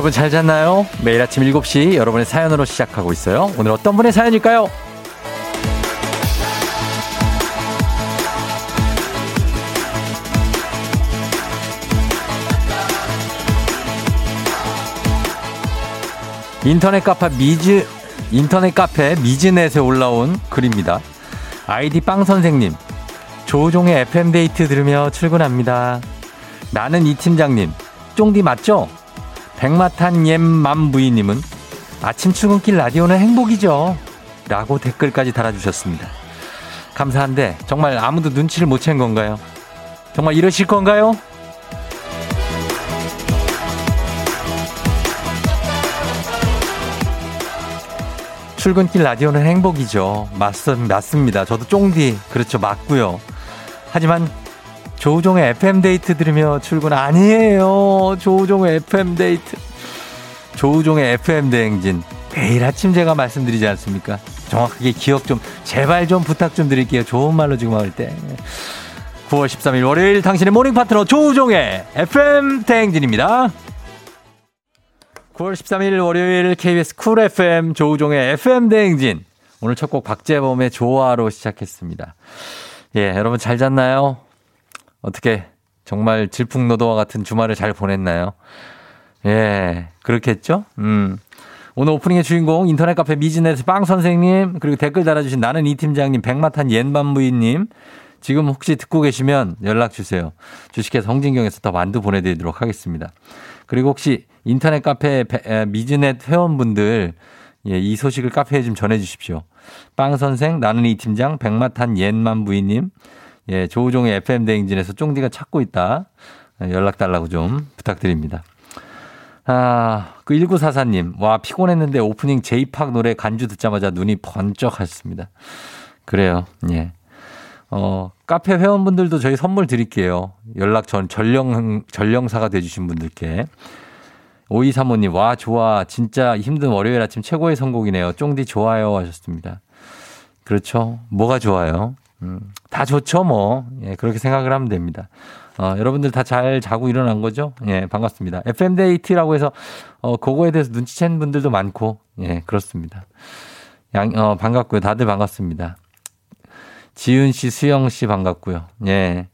여러분 잘 잤나요? 매일 아침 7시 여러분의 사연으로 시작하고 있어요. 오늘 어떤 분의 사연일까요? 인터넷 카페 미즈 인터넷 카페 미즈넷에 올라온 글입니다. 아이디 빵 선생님. 조종의 FM 데이트 들으며 출근합니다. 나는 이 팀장님. 쫑디 맞죠? 백마탄 옌맘 부인님은 아침 출근길 라디오는 행복이죠. 라고 댓글까지 달아주셨습니다. 감사한데 정말 아무도 눈치를 못 챈 건가요? 정말 이러실 건가요? 출근길 라디오는 행복이죠. 맞, 맞습니다. 저도 쫑디, 그렇죠. 맞고요. 하지만 조우종의 FM데이트 들으며 출근 아니에요. 조우종의 FM데이트. 조우종의 FM대행진. 매일 아침 제가 말씀드리지 않습니까? 정확하게 기억 좀, 제발 좀 부탁 좀 드릴게요. 좋은 말로 지금 할 때. 9월 13일 월요일 당신의 모닝 파트너 조우종의 FM대행진입니다. 9월 13일 월요일 KBS 쿨 FM 조우종의 FM 대행진. 오늘 첫 곡 박재범의 좋아로 시작했습니다. 예, 여러분 잘 잤나요? 어떻게 정말 질풍노도와 같은 주말을 잘 보냈나요? 예, 그렇겠죠? 음. 오늘 오프닝의 주인공 인터넷 카페 미즈넷 빵 선생님 그리고 댓글 달아주신 나는 이 팀장님 백마탄 옌반부인님 지금 혹시 듣고 계시면 연락 주세요. 주식회사 성진경에서 더 만두 보내드리도록 하겠습니다. 그리고 혹시 인터넷 카페 미즈넷 회원분들 예, 이 소식을 카페에 좀 전해 주십시오. 빵 선생, 나는 이 팀장, 백마탄 옌만 부인님, 예, 조우종의 FM 대행진에서 쫑디가 찾고 있다. 예, 연락 달라고 좀 부탁드립니다. 아, 그 1944님, 와, 피곤했는데 오프닝 제이팍 노래 간주 듣자마자 눈이 번쩍 하셨습니다. 그래요, 예. 어, 카페 회원분들도 저희 선물 드릴게요. 연락 전 전령, 전령사가 돼 주신 분들께. 5235님, 와, 좋아. 진짜 힘든 월요일 아침 최고의 선곡이네요. 쫑디 좋아요. 하셨습니다. 그렇죠. 뭐가 좋아요? 음, 다 좋죠, 뭐. 예, 그렇게 생각을 하면 됩니다. 어, 여러분들 다 잘 자고 일어난 거죠? 예, 반갑습니다. FM데이트라고 해서, 어, 그거에 대해서 눈치챈 분들도 많고, 예, 그렇습니다. 양, 어, 반갑고요. 다들 반갑습니다. 지윤 씨, 수영 씨 반갑고요. 예.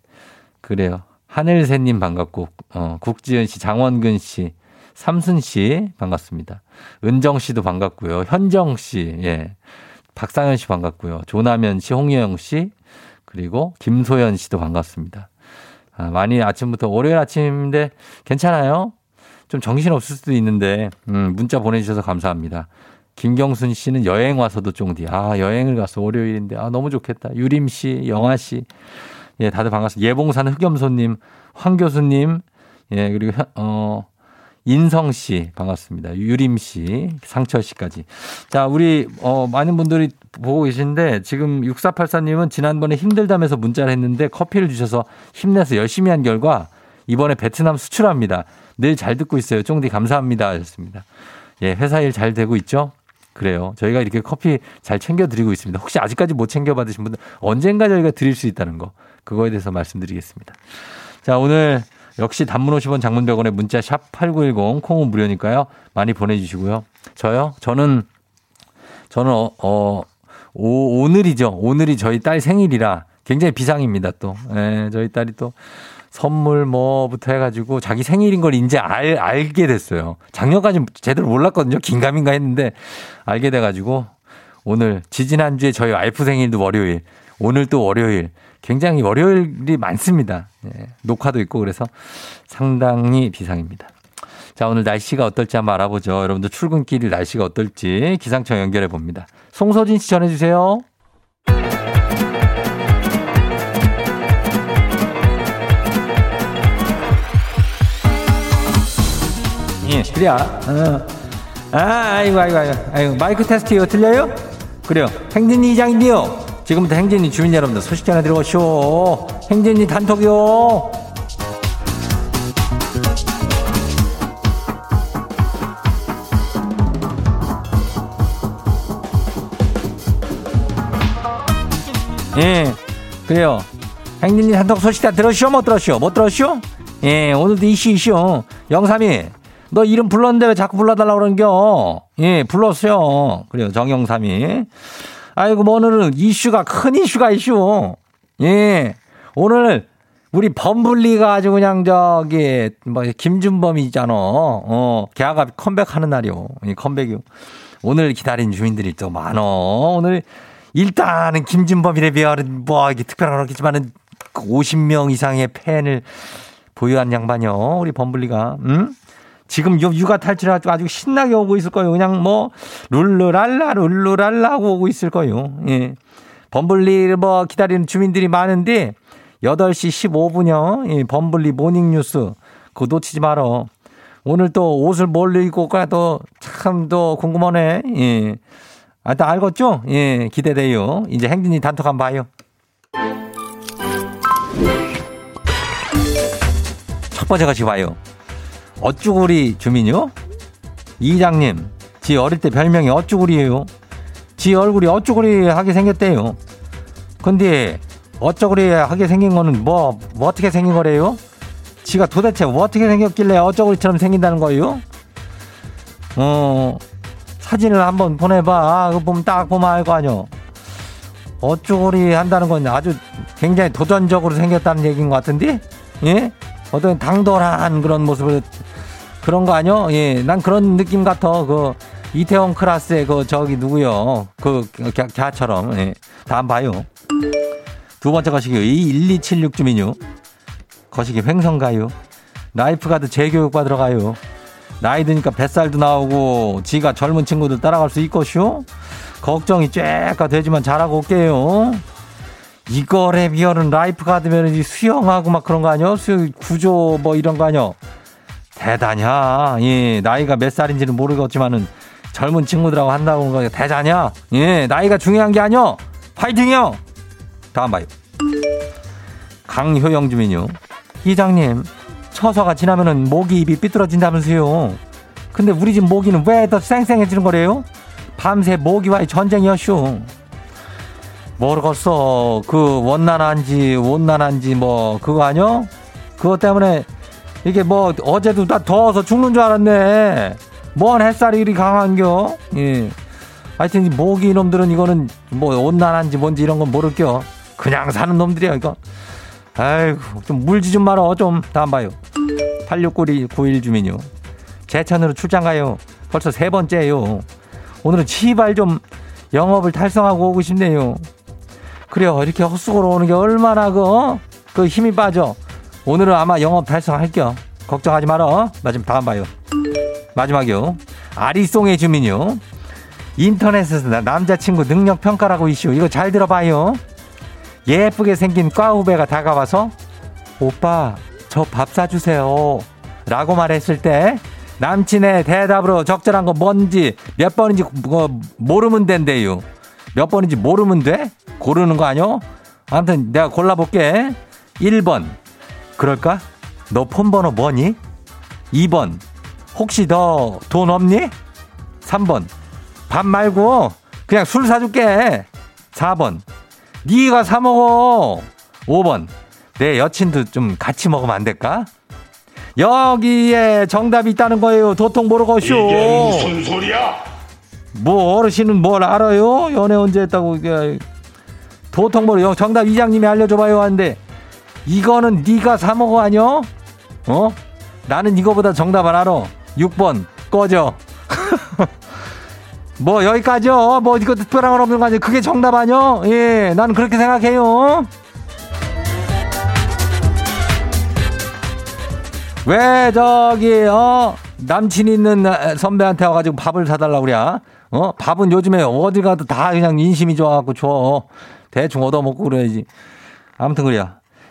그래요. 하늘새님 반갑고, 어, 국지은 씨, 장원근 씨, 삼순 씨 반갑습니다. 은정 씨도 반갑고요. 현정 씨, 예. 박상현 씨 반갑고요. 조남현 씨, 홍여영 씨, 그리고 김소연 씨도 반갑습니다. 아, 많이 아침부터 월요일 아침인데 괜찮아요? 좀 정신 없을 수도 있는데 음, 문자 보내주셔서 감사합니다. 김경순 씨는 여행 와서도 쫑디. 아, 여행을 가서 월요일인데. 아, 너무 좋겠다. 유림 씨, 영아 씨. 예, 다들 반갑습니다. 예봉산 흑염소님, 황 교수님, 예, 그리고, 어, 인성 씨, 반갑습니다. 유림 씨, 상철 씨까지. 자, 우리, 어, 많은 분들이 보고 계신데, 지금 6484님은 지난번에 힘들다면서 문자를 했는데 커피를 주셔서 힘내서 열심히 한 결과, 이번에 베트남 수출합니다. 늘 잘 듣고 있어요. 쫑디 감사합니다. 하셨습니다. 예, 회사 일 잘 되고 있죠? 그래요. 저희가 이렇게 커피 잘 챙겨드리고 있습니다. 혹시 아직까지 못 챙겨받으신 분들 언젠가 저희가 드릴 수 있다는 거 그거에 대해서 말씀드리겠습니다. 자 오늘 역시 단문 50원 장문 100원에 문자 샵 8910 콩은 무료니까요. 많이 보내주시고요. 저요? 저는 저는 어, 어 오, 오늘이죠. 오늘이 저희 딸 생일이라 굉장히 비상입니다 또. 예, 저희 딸이 또 선물 뭐부터 해가지고 자기 생일인 걸 이제 알, 알게 됐어요. 작년까지 제대로 몰랐거든요. 긴가민가 했는데 알게 돼가지고 오늘 지지난주에 저희 와이프 생일도 월요일 오늘 또 월요일 굉장히 월요일이 많습니다. 네, 녹화도 있고 그래서 상당히 비상입니다. 자 오늘 날씨가 어떨지 한번 알아보죠. 여러분들 출근길 날씨가 어떨지 기상청 연결해 봅니다. 송서진 씨 전해주세요. 예, 그래. 어. 아, 아이고, 아이고, 아이고, 아이고. 마이크 테스트 이거 들려요? 그래요. 행진이 이장인데요. 지금부터 행진이 주민 여러분들 소식 전해 들어오시오. 행진이 단톡이요. 예, 그래요. 행진이 단톡 소식 다 들었시오? 못 들었시오? 못 들었시오? 예, 오늘도 이슈 이슈. 영삼이 너 이름 불렀는데 왜 자꾸 불러달라고 그러는겨? 예, 불렀어요. 그래요. 정영삼이. 아이고, 뭐 오늘은 이슈가, 큰 이슈가 이슈. 예. 오늘 우리 범블리가 아주 그냥 저기, 뭐, 김준범이 있잖아. 어, 걔가 컴백하는 날이요. 예, 컴백이요. 오늘 기다린 주민들이 또 많어. 오늘 일단은 김준범이래 비하는 뭐, 이게 특별한 거겠지만은 50명 이상의 팬을 보유한 양반이요. 우리 범블리가. 응? 지금 육아 탈출해가지고 아주 신나게 오고 있을 거예요. 그냥 뭐, 룰루랄라, 룰루랄라 하고 오고 있을 거예요. 예. 범블리 뭐 기다리는 주민들이 많은데, 8시 15분요. 예, 범블리 모닝뉴스. 그거 놓치지 말어. 오늘 또 옷을 뭘로 입고 올까 또참 또 궁금하네. 예. 아, 또 알겠죠? 예, 기대돼요. 이제 행진이 단톡 한번 봐요. 첫 번째 같이 봐요. 어쭈구리 주민요? 이장님, 지 어릴 때 별명이 어쭈구리예요. 지 얼굴이 어쭈구리 하게 생겼대요. 근데 어쩌구리 하게 생긴 거는 뭐, 뭐 어떻게 생긴 거래요? 지가 도대체 뭐 어떻게 생겼길래 어쩌구리처럼 생긴다는 거예요? 어, 사진을 한번 보내봐. 그거 보면 딱 보면 알 거 아니요. 어쭈구리 한다는 건 아주 굉장히 도전적으로 생겼다는 얘기인 것 같은데? 예? 어떤 당돌한 그런 모습을 그런 거 아니요? 예, 난 그런 느낌 같아. 그 이태원 클라스의 그 저기 누구요? 그 갸, 갸처럼 예. 다음 봐요. 두 번째 거시기요. 이1276 주민요. 거시기 횡성 가요. lifeguard 재교육 받으러 가요. 나이 드니까 뱃살도 나오고 지가 젊은 친구들 따라갈 수 있겠쇼? 걱정이 쬐까 되지만 잘하고 올게요. 이거래 비어는 lifeguard면 수영하고 막 그런 거 아니야? 수 구조 뭐 이런 거 아니야? 대단냐? 예, 나이가 몇 살인지는 모르겠지만은 젊은 친구들하고 한다고 하는 거 대단냐? 예, 나이가 중요한 게 아니야. 파이팅이요. 다음 봐요. 강효영 주민요. 이장님, 처서가 지나면은 모기 입이 삐뚤어진다면서요. 근데 우리 집 모기는 왜 더 쌩쌩해지는 거래요? 밤새 모기와의 전쟁이었쇼. 모르겠어. 그 원난한지 원난한지 뭐 그거 아니요? 그것 때문에 이게 뭐 어제도 다 더워서 죽는 줄 알았네. 뭔 햇살이 이리 강한겨? 예. 하여튼 모기 놈들은 이거는 뭐 온난한지 뭔지 이런 건 모를겨. 그냥 사는 놈들이야 이거. 아이고 좀 물지 좀 말어 좀 다음 봐요. 8691 주민요. 제천으로 출장 가요. 벌써 세 번째예요. 오늘은 치발 좀 영업을 달성하고 오고 싶네요. 그래요. 이렇게 헛수고로 오는 게 얼마나 그, 어? 그 힘이 빠져. 오늘은 아마 영업 달성할게요. 걱정하지 말어. 마지막 다음 봐요. 마지막이요. 아리송의 주민요. 인터넷에서 남자친구 능력 평가라고 이슈. 이거 잘 들어봐요. 예쁘게 생긴 과 후배가 다가와서 오빠 저 밥 사주세요. 라고 말했을 때 남친의 대답으로 적절한 거 뭔지 몇 번인지 뭐 모르면 된대요. 몇 번인지 모르면 돼? 고르는 거 아니요? 아무튼 내가 골라볼게. 1번. 그럴까? 너 폰번호 뭐니? 2번. 혹시 너 돈 없니? 3번. 밥 말고 그냥 술 사줄게. 4번. 네가 사 먹어. 5번. 내 여친도 좀 같이 먹으면 안 될까? 여기에 정답이 있다는 거예요. 도통 모르고 쇼. 이게 무슨 소리야? 뭐 어르신은 뭘 알아요? 연애 언제 했다고 이게 도통 모르. 정답 이장님이 알려줘봐요 하는데 이거는 네가 사 먹어 아니요? 어? 나는 이거보다 정답을 알아. 6번 꺼져. 뭐 여기까지요. 뭐 이거 특별한 건 없는 거 아니에요. 그게 정답 아니요? 예, 나는 그렇게 생각해요. 왜 저기 어 남친 있는 선배한테 와가지고 밥을 사달라고 그래? 어 밥은 요즘에 어디 가도 다 그냥 인심이 좋아갖고 줘 대충 얻어먹고 그래야지. 아무튼 그래요.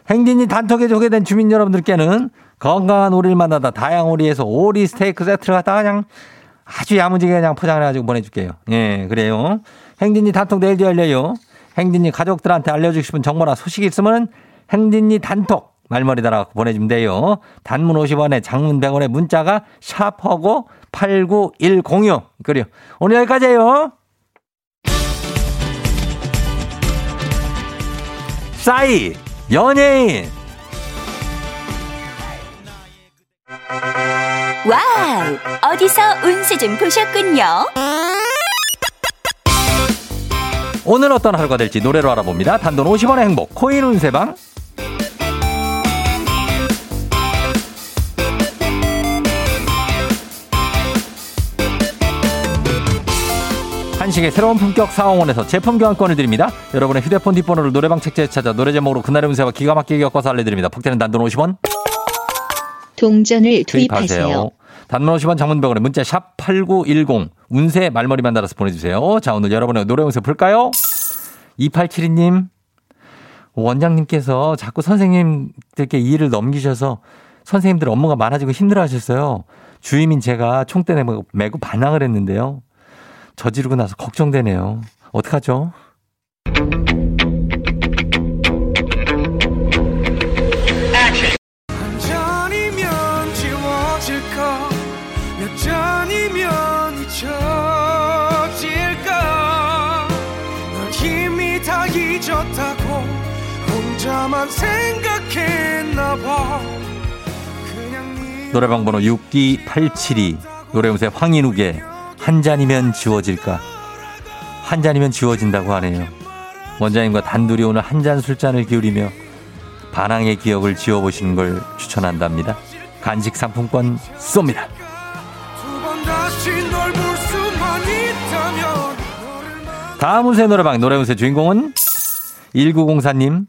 행진이 단톡에 소개된 주민 여러분들께는 건강한 오리를 만나다 다양 오리에서 오리 스테이크 세트를 갖다가 그냥 아주 야무지게 그냥 포장을 해가지고 보내줄게요. 예, 그래요. 행진이 단톡 내일도 열려요. 행진이 가족들한테 알려주고 싶은 정보나 소식이 있으면 행진이 단톡 말머리 달아 보내주면 돼요. 단문 50원에 장문 100원에 문자가 샵하고 89106. 그래요. 오늘 여기까지예요. 싸이 연예인 와우! 어디서 운세 좀 보셨군요. 오늘 어떤 하루가 될지 노래로 알아봅니다. 단돈 50원의 행복 코인 운세방. 한식의 새로운 품격 상황원에서 제품 교환권을 드립니다. 여러분의 휴대폰 뒷번호를 노래방 책자에 찾아 노래 제목으로 그날의 운세와 기가 막히게 엮어서 알려드립니다. 폭탄은 단돈 50원. 동전을 투입하세요. 단문 50원 장문병원에 문자 샵 8910 운세 말머리만 달아서 보내주세요. 자 오늘 여러분의 노래 운세 볼까요? 2872님 원장님께서 자꾸 선생님들께 일을 넘기셔서 선생님들 업무가 많아지고 힘들어 하셨어요. 주임인 제가 총대 내고 반항을 했는데요. 저지르고 나서 걱정되네요. 어떡하죠? 네 노래방 번호 62872 노래운세 황인욱의 한 잔이면 지워질까? 한 잔이면 지워진다고 하네요. 원장님과 단둘이 오늘 한 잔 술잔을 기울이며 반항의 기억을 지워보시는 걸 추천한답니다. 간식 상품권 쏩니다. 다음 운세 노래방 노래 운세 주인공은 1904님.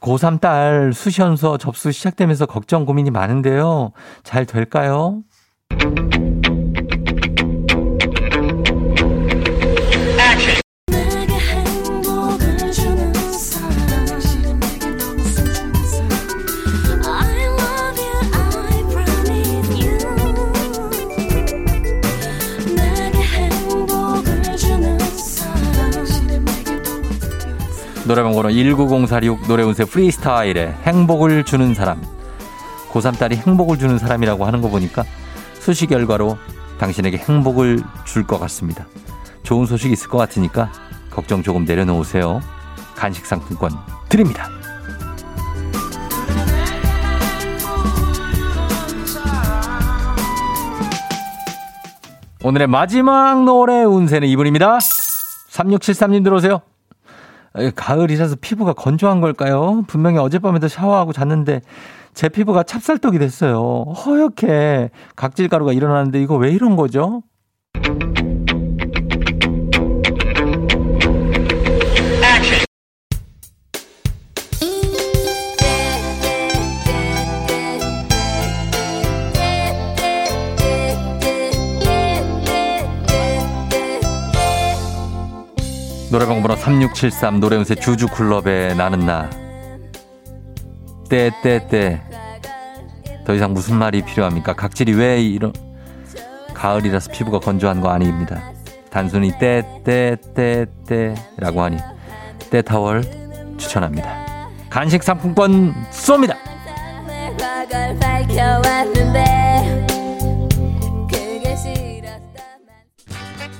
고3 딸 수시연수어 접수 시작되면서 걱정 고민이 많은데요. 잘 될까요? 노래방 번호 19046 노래운세 프리스타일에 행복을 주는 사람. 고3 딸이 행복을 주는 사람이라고 하는 거 보니까 수시 결과로 당신에게 행복을 줄 것 같습니다. 좋은 소식 있을 것 같으니까 걱정 조금 내려놓으세요. 간식 상품권 드립니다. 오늘의 마지막 노래 운세는 이분입니다. 3673님 들어오세요. 에, 가을이라서 피부가 건조한 걸까요? 분명히 어젯밤에도 샤워하고 잤는데 제 피부가 찹쌀떡이 됐어요. 허옇게 각질가루가 일어나는데 이거 왜 이런 거죠? 노래방 번호 3673 노래운세 주주클럽의 나는 나. 때때때. 더 이상 무슨 말이 필요합니까? 각질이 왜 이런 가을이라서 피부가 건조한 거 아닙니다. 단순히 때때때때라고 하니 때타월 추천합니다. 간식 상품권 쏩니다.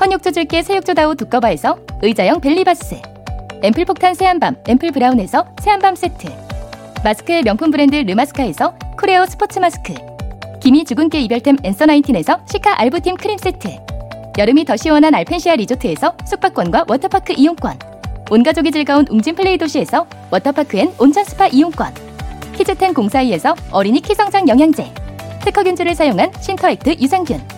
헌욕조 줄게 새욕조다오 두꺼바에서 의자형 벨리바스, 앰플 폭탄 새한밤 앰플 브라운에서 새한밤 세트, 마스크의 명품 브랜드 르마스카에서 쿠레오 스포츠 마스크, 기미 주근깨 이별템 앤서 나인틴에서 시카 알부팀 크림 세트, 여름이 더 시원한 알펜시아 리조트에서 숙박권과 워터파크 이용권 온 가족이 즐거운 웅진 플레이 도시에서 워터파크 and 온천 스파 이용권 키즈텐 공사이에서 어린이 키성장 영양제 특허균주를 사용한 신터액트 유산균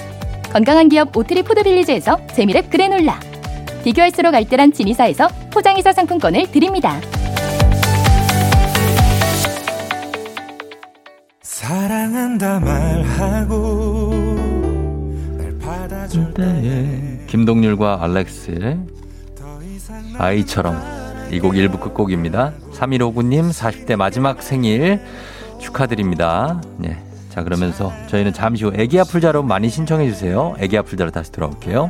건강한 기업 오트리 푸드빌리지에서 재미랩 그래놀라 비교할수록 알뜰한 진이사에서 포장이사 상품권을 드립니다. 사랑한다 말하고 날 받아줄 때 김동률과 알렉스의 아이처럼 이 곡 1부 끝곡입니다. 3159님 40대 마지막 생일 축하드립니다. 네. 자 그러면서 저희는 잠시 후 애기 아플 자로 많이 신청해 주세요. 애기 아플 자로 다시 돌아올게요.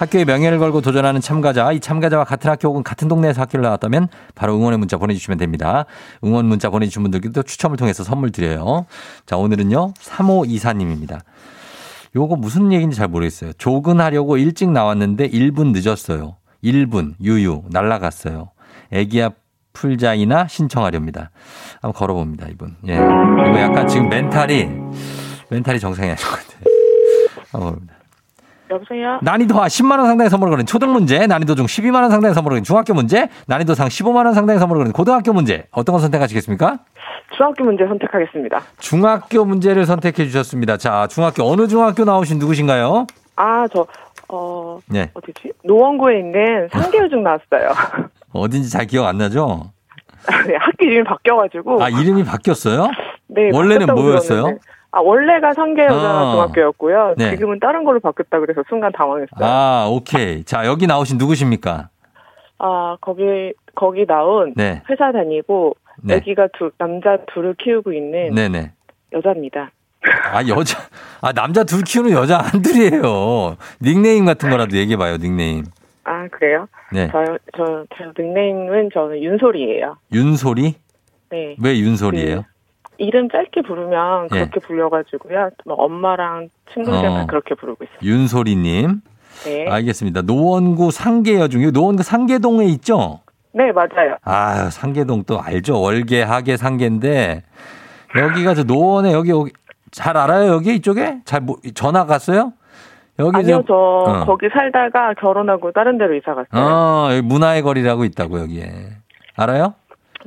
학교의 명예를 걸고 도전하는 참가자, 이 참가자와 같은 학교 혹은 같은 동네에서 학교를 나왔다면 바로 응원의 문자 보내주시면 됩니다. 응원 문자 보내주신 분들께도 추첨을 통해서 선물 드려요. 자, 오늘은요, 3호 이사님입니다. 요거 무슨 얘기인지 잘 모르겠어요. 조근하려고 일찍 나왔는데 1분 늦었어요. 1분, 유유, 날라갔어요. 애기야 풀자이나 신청하렵니다. 한번 걸어봅니다, 이분. 예. 이거 약간 지금 멘탈이, 멘탈이 정상이 아닌 것 같아요. 한번 걸어봅니다. 여보세요? 난이도 하 10만 원 상당의 선물을 거는 초등 문제, 난이도 중 12만 원 상당의 선물을 거는 중학교 문제, 난이도 상 15만 원 상당의 선물을 거는 고등학교 문제. 어떤 거 선택하시겠습니까? 중학교 문제 선택하겠습니다. 중학교 문제를 선택해 주셨습니다. 자, 중학교 어느 중학교 나오신 누구신가요? 아, 저, 어, 네. 어디지? 노원구에 있는 상계요중 나왔어요. 어딘지 잘 기억 안 나죠? 네, 학교 이름이 바뀌어가지고. 아, 이름이 바뀌었어요? 네, 원래는 뭐였어요? 들었는데. 아, 원래가 상계여자 어. 중학교였고요. 네. 지금은 다른 걸로 바뀌었다 그래서 순간 당황했어요. 아, 아, 오케이. 자, 여기 나오신 누구십니까? 거기, 거기 나온 네. 회사 다니고, 네. 아기가 두, 남자 둘을 키우고 있는 네네. 여자입니다. 아, 여자, 아, 남자 둘 키우는 여자 한둘이에요. 닉네임 같은 거라도 얘기해봐요, 닉네임. 아, 그래요? 네. 저, 저, 제 닉네임은 저는 윤솔이에요. 윤소리? 네. 왜 윤소리예요? 이름 짧게 부르면 예. 그렇게 불려가지고요. 뭐 엄마랑 친구들이랑 어. 그렇게 부르고 있어요. 윤소리님. 네. 알겠습니다. 노원구 상계여 중에 노원구 상계동에 있죠? 네, 맞아요. 아, 상계동 또 알죠? 월계, 하계, 상계인데 여기가 저 노원에 여기, 여기 잘 알아요? 여기 이쪽에? 잘 뭐, 전화 갔어요? 여기 아니요, 저 어. 거기 살다가 결혼하고 다른 데로 이사 갔어요. 어, 여기 문화의 거리라고 있다고 여기에. 알아요?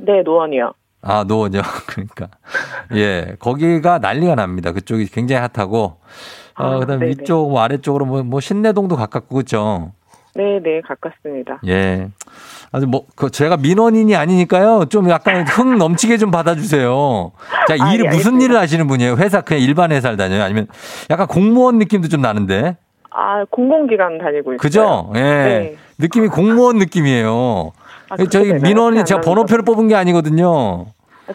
네, 노원이요. 아, 노원이요. 그러니까. 예, 거기가 난리가 납니다. 그쪽이 굉장히 핫하고. 어, 아, 그 다음에 네네. 위쪽, 뭐 아래쪽으로 뭐, 뭐 신내동도 가깝고, 그죠? 네, 네, 가깝습니다. 예. 아주 뭐, 그 제가 민원인이 아니니까요. 좀 약간 흥 넘치게 좀 받아주세요. 자, 아, 일을 예, 무슨. 일을 하시는 분이에요? 회사 그냥 일반 회사를 다녀요? 아니면 약간 공무원 느낌도 좀 나는데. 아, 공공기관 다니고 있어요. 그죠? 예. 네. 느낌이 공무원 느낌이에요. 아, 저희 잘 제가 안 번호표를 뽑은 게 아니거든요.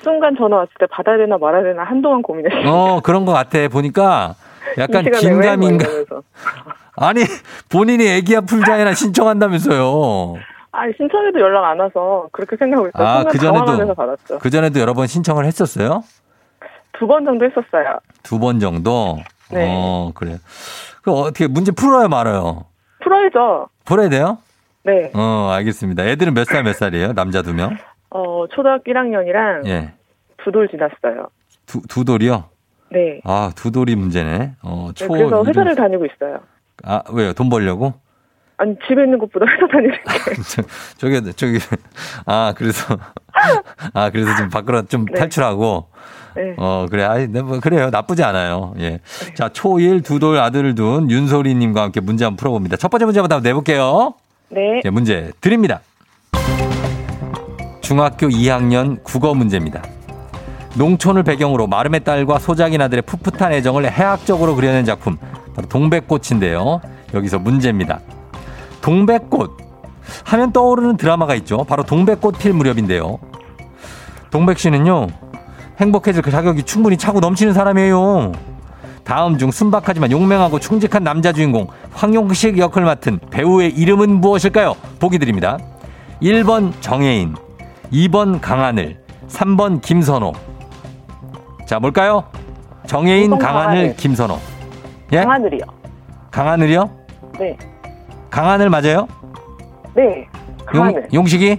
순간 전화 왔을 때 받아야 되나 말아야 되나 한동안 고민했어요. 어, 그런 것 같아. 보니까 약간? 뭐 긴가민가. 이러면서. 아니, 본인이 애기야 풀자에나 신청한다면서요. 아, 신청해도 연락 안 와서 그렇게 생각하고 있어요. 아, 그전에도-. 그전에도 여러 번 신청을 했었어요? 두 번 정도 했었어요. 두 번 정도? 네. 어, 그래요. 그 어떻게 문제 풀어요, 말아요? 풀어야죠. 풀어야 돼요? 네. 어, 알겠습니다. 애들은 몇 살 몇 살이에요? 남자 두 명? 어, 초등학교 1학년이랑 예. 두 돌 지났어요. 두, 두 돌이요? 네. 아, 두 돌이 문제네. 어, 네, 초. 그래서 이름- 회사를 다니고 있어요. 아, 왜요? 돈 벌려고? 아니, 집에 있는 것보다 회사 다니는 게. 저, 저기, 저기, 아, 그래서, 아, 그래서 좀 밖으로 좀 네. 탈출하고, 네. 어, 그래. 아이, 네, 뭐, 그래요. 나쁘지 않아요. 예. 자, 초1 두돌 아들을 둔 윤소리님과 함께 문제 한번 풀어봅니다. 첫 번째 문제부터 한번 내볼게요. 네. 예, 문제 드립니다. 중학교 2학년 국어 문제입니다. 농촌을 배경으로 마름의 딸과 소작인 아들의 풋풋한 애정을 해학적으로 그려낸 작품 바로 동백꽃인데요. 여기서 문제입니다. 동백꽃 하면 떠오르는 드라마가 있죠. 바로 동백꽃 필 무렵인데요. 동백 씨는요. 행복해질 그 자격이 충분히 차고 넘치는 사람이에요. 다음 중 순박하지만 용맹하고 충직한 남자 주인공 황용식 역을 맡은 배우의 이름은 무엇일까요? 보기 드립니다. 1번 정혜인, 2번 강하늘, 3번 김선호. 자, 뭘까요? 정혜인, 2번 강하늘, 강하늘. 김선호. 예? 강하늘이요. 강하늘이요? 네. 강하늘 맞아요? 네. 강하늘. 용, 용식이?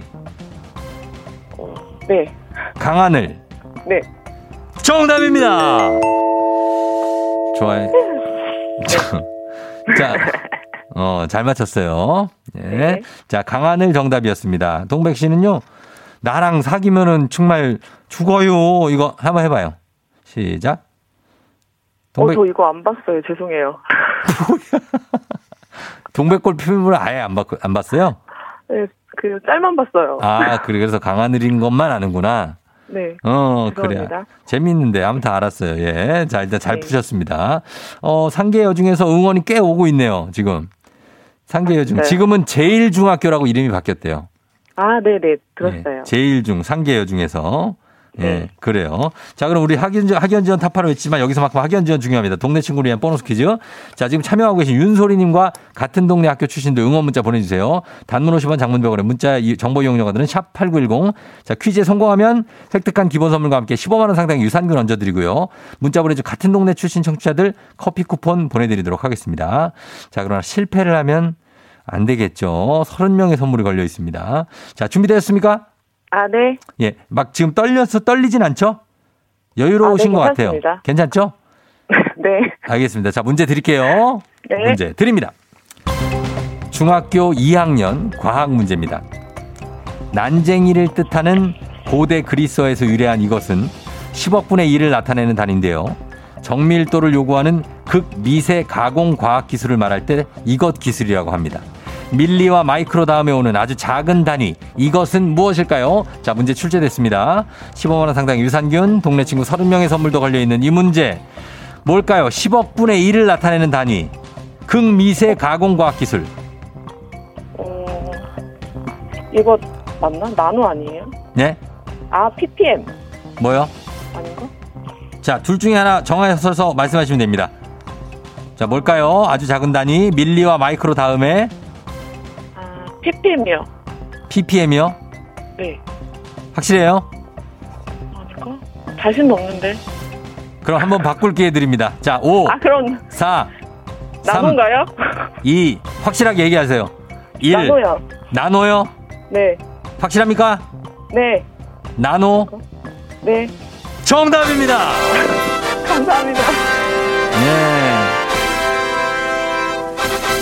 네. 강하늘. 네. 정답입니다. 좋아요. 자, 어, 잘 맞췄어요. 예. 네. 자, 강하늘 정답이었습니다. 동백 씨는요, 나랑 사귀면은 정말 죽어요. 이거 한번 해봐요. 시작. 어, 동백, 저 이거 안 봤어요. 죄송해요. 동백골 필름을 아예 안, 봤, 안 봤어요? 네. 그 짤만 봤어요. 아, 그래. 그래서 강하늘인 것만 아는구나. 네. 어, 그래. 죄송합니다. 재밌는데, 아무튼 알았어요. 예. 자, 일단 잘 네. 푸셨습니다. 어, 상계여 중에서 응원이 꽤 오고 있네요, 지금. 상계여 중. 네. 지금은 제일중학교라고 이름이 바뀌었대요. 아, 네, 네. 들었어요. 예, 제일중, 상계여 중에서. 예, 네. 그래요. 자, 그럼 우리 학연지원, 학연지원 타파로 했지만 여기서만큼 학연지원 중요합니다. 동네 친구를 위한 보너스 퀴즈. 자, 지금 참여하고 계신 윤소리님과 같은 동네 학교 출신도 응원 문자 보내주세요. 단문 50원 장문병원에 문자 이- 정보 이용료가들은 샵8910. 자, 퀴즈에 성공하면 획득한 기본 선물과 함께 15만원 상당의 유산균 얹어드리고요. 문자 보내주 같은 동네 출신 청취자들 커피 쿠폰 보내드리도록 하겠습니다. 자, 그러나 실패를 하면 안 되겠죠. 30명의 선물이 걸려 있습니다. 자, 준비되셨습니까? 아, 네. 예, 막 지금 떨려서 떨리진 않죠? 여유로우신 아, 네, 것 같아요. 괜찮습니다. 괜찮죠? 네. 알겠습니다. 자, 문제 드릴게요. 네. 문제 드립니다. 중학교 2학년 과학 문제입니다. 난쟁이를 뜻하는 고대 그리스어에서 유래한 이것은 10억분의 1을 나타내는 단위인데요. 정밀도를 요구하는 극미세 가공 과학 기술을 말할 때 이것 기술이라고 합니다. 밀리와 마이크로 다음에 오는 아주 작은 단위 이것은 무엇일까요? 자 문제 출제됐습니다. 15만 원 상당 유산균 동네 친구 30명의 선물도 걸려 있는 이 문제 뭘까요? 10억 분의 1을 나타내는 단위 극미세 가공 과학 기술 어, 이거 맞나? 나노 아니에요? 네? 아, ppm. 뭐요? 아닌가? 자, 둘 중에 하나 정하셔서 말씀하시면 됩니다. 자, 뭘까요? 아주 작은 단위, 밀리와 마이크로 다음에 아, ppm이요. ppm이요? 네. 확실해요? 아닐까? 자신도 없는데. 그럼 한번 바꿀 기회 드립니다. 자, 5, 아, 그럼 4, 3, 나노인가요? 2, 확실하게 얘기하세요. 1, 나노요. 나노요? 네. 확실합니까? 네. 나노? 네. 정답입니다! 감사합니다. 네.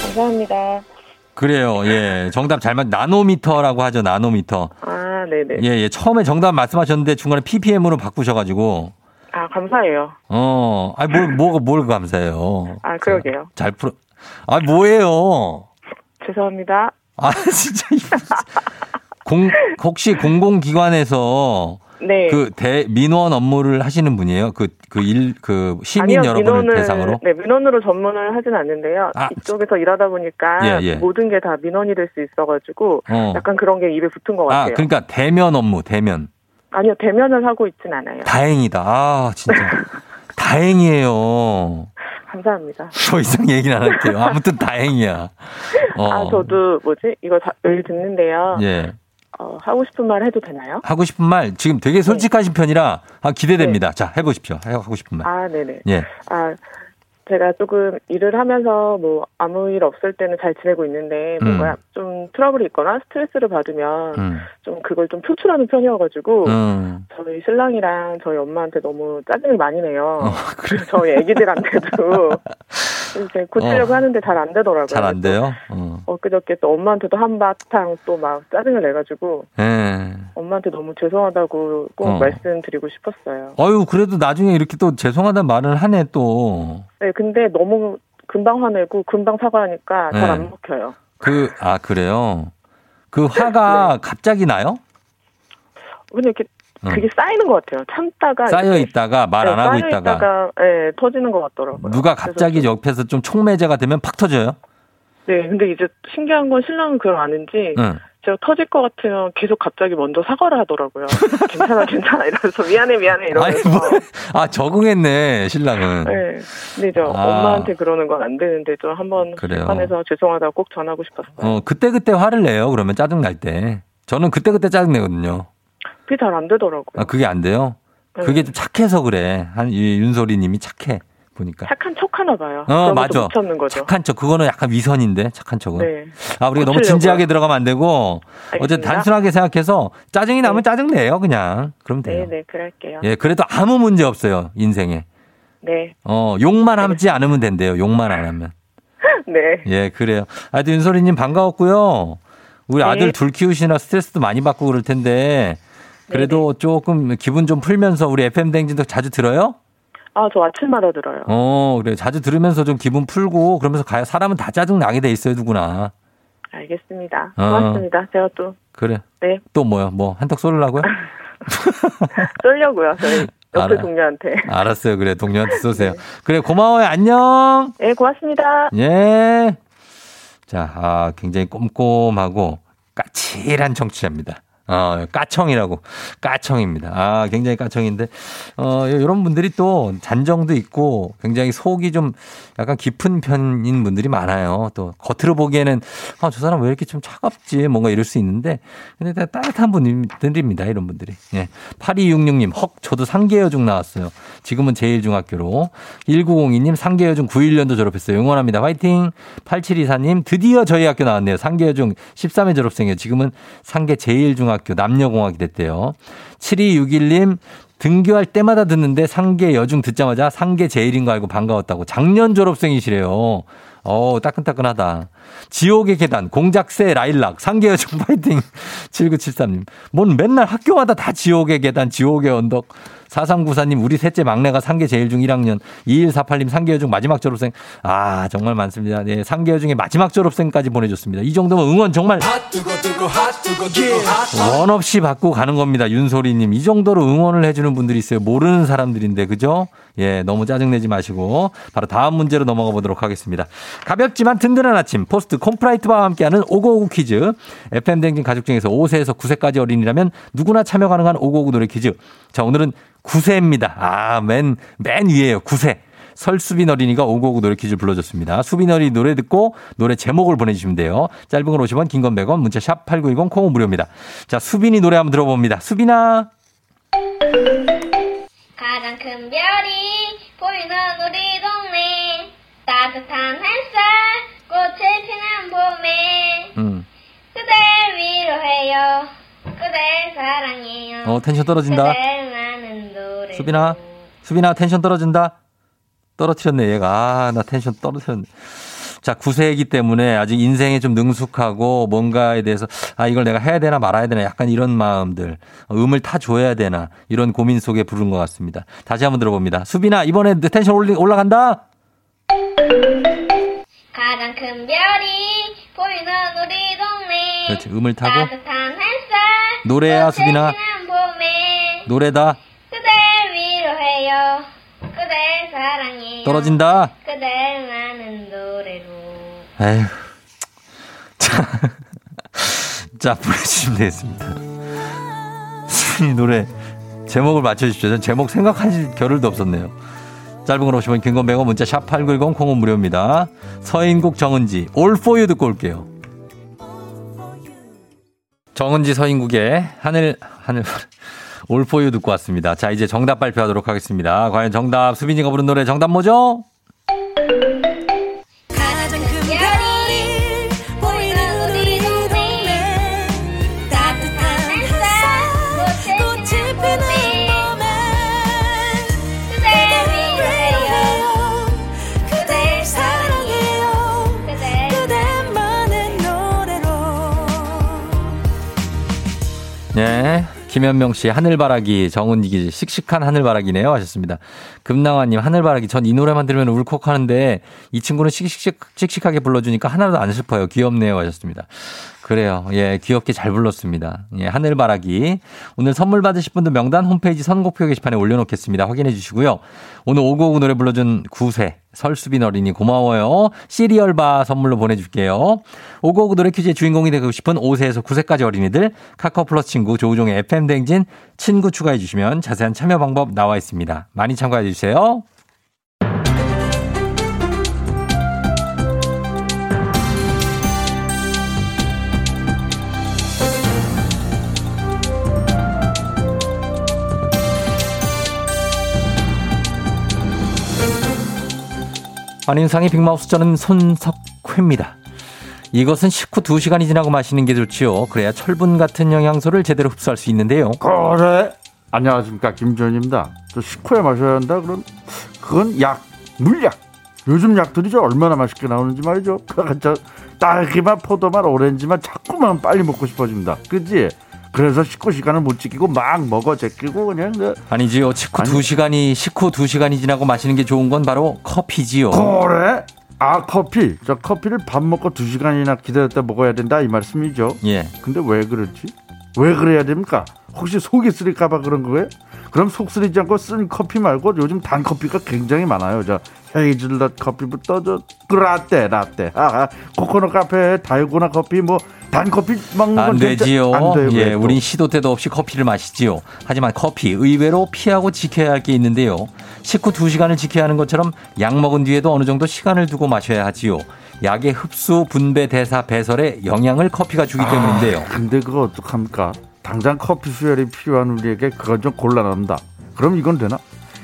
감사합니다. 그래요. 예. 정답 잘 맞, 나노미터라고 하죠. 나노미터. 아, 네네. 예, 예. 처음에 정답 말씀하셨는데 중간에 ppm으로 바꾸셔가지고. 아, 감사해요. 어, 아니, 뭘, 뭐가, 뭘 감사해요. 아, 그러게요. 잘 풀어. 아, 뭐예요? 죄송합니다. 아, 진짜. 공, 혹시 공공기관에서 네. 그 대, 민원 업무를 하시는 분이에요? 그, 그 일, 그 시민 아니요, 여러분을 민원을, 대상으로? 네, 민원으로 전문을 하진 않는데요. 아. 이쪽에서 일하다 보니까 예, 예. 모든 게 다 민원이 될 수 있어가지고 어. 약간 그런 게 입에 붙은 것 아, 같아요. 그러니까 대면 업무, 대면. 아니요, 대면을 하고 있진 않아요. 다행이다. 아, 진짜. 다행이에요. 감사합니다. 더 이상 얘기는 안 할게요. 아무튼 다행이야. 어. 아, 저도 뭐지? 이거 다, 매일 듣는데요. 예. 어, 하고 싶은 말 해도 되나요? 하고 싶은 말 지금 되게 솔직하신 편이라 아, 기대됩니다. 자, 해보십시오. 해- 하고 싶은 말. 아, 네네. 예. 아, 제가 조금 일을 하면서 뭐 아무 일 없을 때는 잘 지내고 있는데 뭔가 좀 트러블이 있거나 스트레스를 받으면 음. 좀 그걸 좀 표출하는 편이어가지고 음. 저희 신랑이랑 저희 엄마한테 너무 짜증을 많이 내요. 어, 그래. 저희 애기들한테도 이제 고치려고 어. 하는데 잘 안 되더라고요. 잘 안 돼요? 어. 엊그저께 또 엄마한테도 한바탕 또 막 짜증을 내가지고 예. 엄마한테 너무 죄송하다고 꼭 어. 말씀드리고 싶었어요. 어유 그래도 나중에 이렇게 또 죄송하다는 말을 하네 또. 네, 근데 너무 금방 화내고 금방 사과하니까 잘 네. 안 먹혀요. 그, 아, 그래요? 그 화가 네. 갑자기 나요? 근데 이렇게 어. 그게 쌓이는 것 같아요. 참다가 쌓여 있다가 말 네, 안 하고 있다가. 있다가 네, 터지는 것 같더라고요. 누가 갑자기 좀- 옆에서 좀 촉매제가 되면 팍 터져요? 네, 근데 이제 신기한 건 신랑은 그걸 아는지 응. 제가 터질 것 같으면 계속 갑자기 먼저 사과를 하더라고요. 괜찮아, 괜찮아 이러면서 미안해, 미안해 이러면서. 뭐, 아, 적응했네, 신랑은. 네, 근데 저 아. 엄마한테 그러는 건 안 되는데 좀 한번. 불편해서 죄송하다고 꼭 전하고 싶었어요. 어, 그때 그때 화를 내요, 그러면 짜증 날 때. 저는 그때 그때 짜증 내거든요. 그게 잘 안 되더라고요. 아, 그게 안 돼요? 네. 그게 좀 착해서 그래. 한, 이 윤소리 님이 착해. 보니까. 착한 척 하나 봐요. 어, 맞아. 착한 척. 그거는 약간 위선인데, 착한 척은. 네. 아, 우리가 너무. 진지하게 들어가면 안 되고, 알겠습니다. 단순하게 생각해서 짜증이 나면 네. 짜증내요, 그냥. 그럼 돼요. 네, 네, 그럴게요. 예, 그래도 아무 문제 없어요, 인생에. 네, 어, 욕만 하지 않으면 된대요, 욕만 안 하면. 네. 예, 그래요. 하여튼 윤소리님 반가웠고요. 우리 네. 아들 둘 키우시나 스트레스도 많이 받고 그럴 텐데, 그래도 조금 기분 좀 풀면서 우리 FM 댕진도 자주 들어요? 아, 저 아침마다 들어요. 어, 그래. 자주 들으면서 좀 기분 풀고 그러면서 가요. 사람은 다 짜증 나게 돼 있어요, 누구나. 알겠습니다. 어. 고맙습니다. 제가 또 그래. 네. 또 뭐요? 뭐 한턱 쏠라고요? 쏠려고요. 저희 옆에 알아요. 동료한테. 알았어요. 그래. 동료한테 쏘세요. 그래. 고마워요. 안녕. 네, 고맙습니다. 예. 자, 아, 굉장히 꼼꼼하고 까칠한 청취자입니다. 어, 까청이라고. 까청입니다. 아, 굉장히 까청인데, 어, 이런 분들이 또 잔정도 있고 굉장히 속이 좀 약간 깊은 편인 분들이 많아요. 또 겉으로 보기에는, 아, 저 사람 왜 이렇게 좀 차갑지? 뭔가 이럴 수 있는데, 근데 다 따뜻한 분들입니다. 이런 분들이. 예. 8266님, 헉, 저도 상계여중 나왔어요. 지금은 제1중학교로. 1902님, 상계여중 91년도 졸업했어요. 응원합니다. 화이팅! 8724님, 드디어 저희 학교 나왔네요. 상계여중 13회 졸업생이에요. 지금은 상계 제1중학교 남녀공학이 됐대요. 7261님, 등교할 때마다 듣는데 상계 여중 듣자마자 상계 제일인 거 알고 반가웠다고 작년 졸업생이시래요. 어 따끈따끈하다. 지옥의 계단, 공작새 라일락, 상계 여중 파이팅. 7973님. 뭔 맨날 학교마다 다 지옥의 계단, 지옥의 언덕. 4394님, 우리 셋째 막내가 상계 제일 중 1학년. 2148님, 상계 여 중 마지막 졸업생. 아, 정말 많습니다. 네, 상계 여중의 마지막 졸업생까지 보내줬습니다. 이 정도면 응원 정말 핫원 없이 받고 가는 겁니다. 윤소리님. 이 정도로 응원을 해주는 분들이 있어요. 모르는 사람들인데, 그죠? 예, 너무 짜증내지 마시고. 바로 다음 문제로 넘어가 보도록 하겠습니다. 가볍지만 든든한 아침, 포스트 콘푸라이트와 함께하는 오고오구 퀴즈. FM댕진 가족 중에서 5세에서 9세까지 어린이라면 누구나 참여 가능한 오고오구 노래 퀴즈. 자, 오늘은 9세입니다. 아, 맨, 맨 위에요. 9세. 설수빈 어린이가 오고오구 노래 퀴즈 불러줬습니다. 수빈 어린이 노래 듣고 노래 제목을 보내주시면 돼요. 짧은 글 50원, 긴 건 100원, 문자 샵 8910, 콩은 무료입니다. 자, 수빈이 노래 한번 들어봅니다. 수빈아. 가장 큰 별이 보이는 우리 동네 따뜻한 햇살 꽃을 피는 봄에 음. 그댈 위로해요 그댈 사랑해요 어, 텐션 떨어진다. 그댈 수빈아. 수빈아, 텐션 떨어진다. 떨어뜨렸네, 얘가. 아, 나 텐션 떨어뜨렸네. 자, 9세이기 때문에 아직 인생에 좀 능숙하고 뭔가에 대해서 아, 이걸 내가 해야 되나 말아야 되나 약간 이런 마음들. 어, 음을 타줘야 되나 이런 고민 속에 부른 것 같습니다. 다시 한번 들어봅니다. 수빈아, 이번에 텐션 올리, 올라간다? 가장 큰 별이 보이는 우리 동네 그렇지, 음을 타고. 노래야, 수빈아. 봄에 노래다. 사랑해요 떨어진다. 그댈 나는 노래로 에휴. 자, 자, 보내주시면 되겠습니다. 수빈이 노래 제목을 맞춰주십시오. 전 제목 생각하실 겨를도 없었네요. 짧은 걸 오시면 긴건 100원 문자 샵 8910 콩은 무료입니다. 서인국 정은지 올 포유 듣고 올게요. 정은지 서인국의 하늘 하늘 올 포유 듣고 왔습니다. 자 이제 정답 발표하도록 하겠습니다. 과연 정답 수빈이가 부른 노래 정답 뭐죠? 김현명 씨, 하늘바라기, 정은기, 씩씩한 하늘바라기네요. 하셨습니다. 금낭화님, 하늘바라기. 전 이 노래만 들으면 울컥하는데 이 친구는 씩씩, 씩씩하게 불러주니까 하나도 안 슬퍼요. 귀엽네요. 하셨습니다. 그래요. 예, 귀엽게 잘 불렀습니다. 예, 하늘바라기. 오늘 선물 받으실 분들 명단 홈페이지 선곡표 게시판에 올려놓겠습니다. 확인해 주시고요. 오늘 오고오고 노래 불러준 구세, 설수빈 어린이 고마워요. 시리얼바 선물로 보내줄게요. 오고오고 노래 퀴즈의 주인공이 되고 싶은 5세에서 9세까지 어린이들 카카오 플러스 친구 조우종의 FM 댕진 친구 추가해 주시면 자세한 참여 방법 나와 있습니다. 많이 참가해 주세요. 안인상의 빅마우스 저는 손석회입니다. 이것은 식후 2시간이 지나고 마시는 게 좋지요. 그래야 철분 같은 영양소를 제대로 흡수할 수 있는데요. 그래. 안녕하십니까 김주현입니다. 저 식후에 마셔야 한다. 그럼 그건 약, 물약. 요즘 약들이 저 얼마나 맛있게 나오는지 말이죠. 저 딸기맛, 포도맛, 오렌지맛 자꾸만 빨리 먹고 싶어집니다. 그지? 그래서 식후 시간을 못 지키고 막 먹어 제끼고 그냥 그 아니지요. 식후 아니. 2시간이 식후 2시간이 지나고 마시는 게 좋은 건 바로 커피지요. 그래? 아 커피. 저 커피를 밥 먹고 두 시간이나 기다렸다 먹어야 된다 이 말씀이죠. 예. 근데 왜 그러지? 왜 그래야 됩니까? 혹시 속이 쓰릴까봐 그런 거예요? 그럼 속 쓰리지 않고 쓴 커피 말고 요즘 단 커피가 굉장히 많아요. 저 헤이즐넛 커피부터 저 라떼, 라떼, 아, 아, 코코넛 카페, 달고나 커피, 뭐 단 커피 먹는 건 안 되지요. 안 돼요. 예? 우린 시도 때도 없이 커피를 마시지요. 하지만 커피 의외로 피하고 지켜야 할 게 있는데요. 식후 2시간을 지켜야 하는 것처럼 약 먹은 뒤에도 어느 정도 시간을 두고 마셔야 하지요. 약의 흡수, 분배, 대사, 배설에 영향을 커피가 주기 때문인데요. 근데 그거 어떡합니까? 당장 커피 수혈이 필요한 우리에게 그건 좀 곤란합니다. 그럼 이건 되나?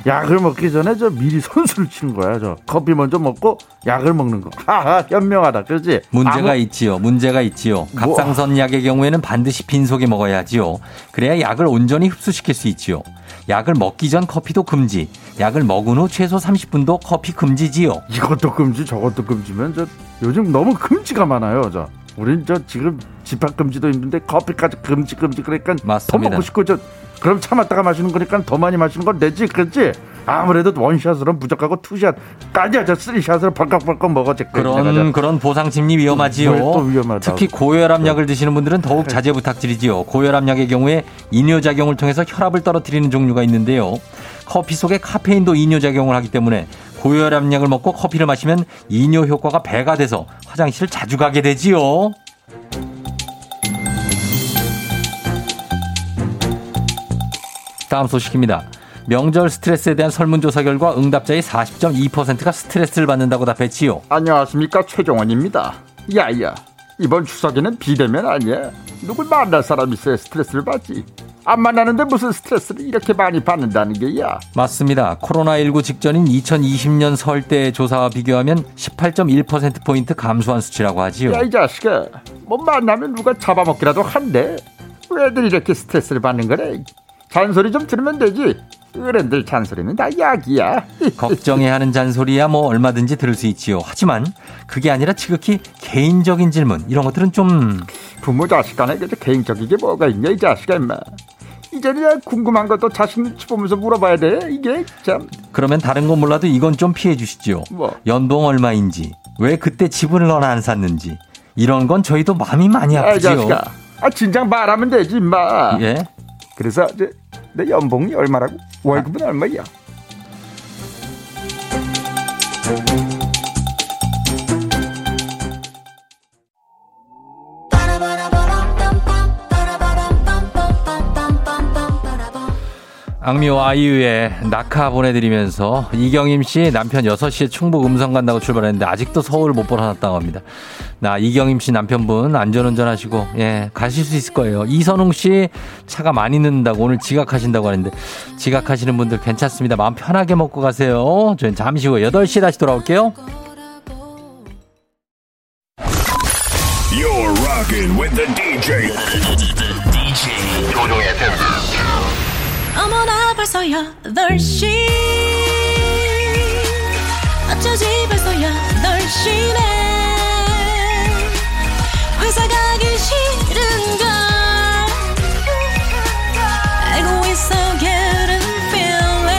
약을 먹기 전에 저 미리 선수를 치는 거야. 저 커피 먼저 먹고 약을 먹는 거. 하하 현명하다. 그렇지? 문제가 아무- 있지요. 문제가 있지요. 뭐? 갑상선 약의 경우에는 반드시 빈속에 먹어야 하지요. 그래야 약을 온전히 흡수시킬 수 있지요. 약을 먹기 전 커피도 금지. 약을 먹은 후 최소 30분도 커피 금지지요. 이것도 금지 저것도 금지면 저 요즘 너무 금지가 많아요. 저 우린 저 지금 집합 금지도 힘든데 커피까지 금지 금지 그러니까 더 맞습니다. 먹고 싶고 저 그럼 참았다가 마시는 거니까 더 많이 마시는 건 되지 그렇지? 아무래도 원샷으로 부족하고 투샷 까지 저 쓰리샷으로 벌컥벌컥 먹어 제 그런 그런 보상 심리 위험하지요. 왜또 위험하다고? 특히 고혈압 약을 드시는 분들은 더욱 자제 부탁드리지요. 고혈압 약의 경우에 이뇨 작용을 통해서 혈압을 떨어뜨리는 종류가 있는데요. 커피 속에 카페인도 이뇨 작용을 하기 때문에 고혈압 약을 먹고 커피를 마시면 이뇨 효과가 배가 돼서 화장실을 자주 가게 되지요. 다음 소식입니다. 명절 스트레스에 대한 설문조사 결과 응답자의 40.2%가 스트레스를 받는다고 답했지요. 안녕하십니까 최종원입니다. 야야 이번 추석에는 비대면 아니야. 누굴 만날 사람 있어야 스트레스를 받지. 안 만나는데 무슨 스트레스를 이렇게 많이 받는다는 게야. 맞습니다. 코로나19 직전인 2020년 설 때 조사와 비교하면 18.1%포인트 감소한 수치라고 하지요. 야 이 자식아 뭐 만나면 누가 잡아먹기라도 한대 왜들 이렇게 스트레스를 받는 거래 잔소리 좀 들으면 되지 어른들 잔소리는 다 약이야 걱정해야 하는 잔소리야 뭐 얼마든지 들을 수 있지요. 하지만 그게 아니라 지극히 개인적인 질문 이런 것들은 좀 부모 자식 간에 그저 개인적인 게 뭐가 있냐 이 자식아 임마 이제는 궁금한 것도 눈치 보면서 물어봐야 돼 이게 참 그러면 다른 건 몰라도 이건 좀 피해 주시죠. 뭐? 연봉 얼마인지 왜 그때 집을 너나 안 샀는지 이런 건 저희도 마음이 많이 아, 이 아프지요. 자식아 아 진작 말하면 되지 임마 예. 그래서 이제 내 연봉이 얼마라고 월급은 얼마야 악미와 아이유의 낙하 보내드리면서 이경임 씨 남편 6시에 충북 음성 간다고 출발했는데 아직도 서울 못 보러났다고 합니다. 나 이경임 씨 남편분 안전운전 하시고 예 가실 수 있을 거예요. 이선웅 씨 차가 많이 늦는다고 오늘 지각하신다고 하는데 지각하시는 분들 괜찮습니다. 마음 편하게 먹고 가세요. 저는 잠시 후에 8시에 다시 돌아올게요. You're rocking with the DJ. DJ 조종의 FM. 어머나 벌써 8시 어쩌지 벌써 8시네. 회사 가기 싫은걸. 알고 있어 getting feeling.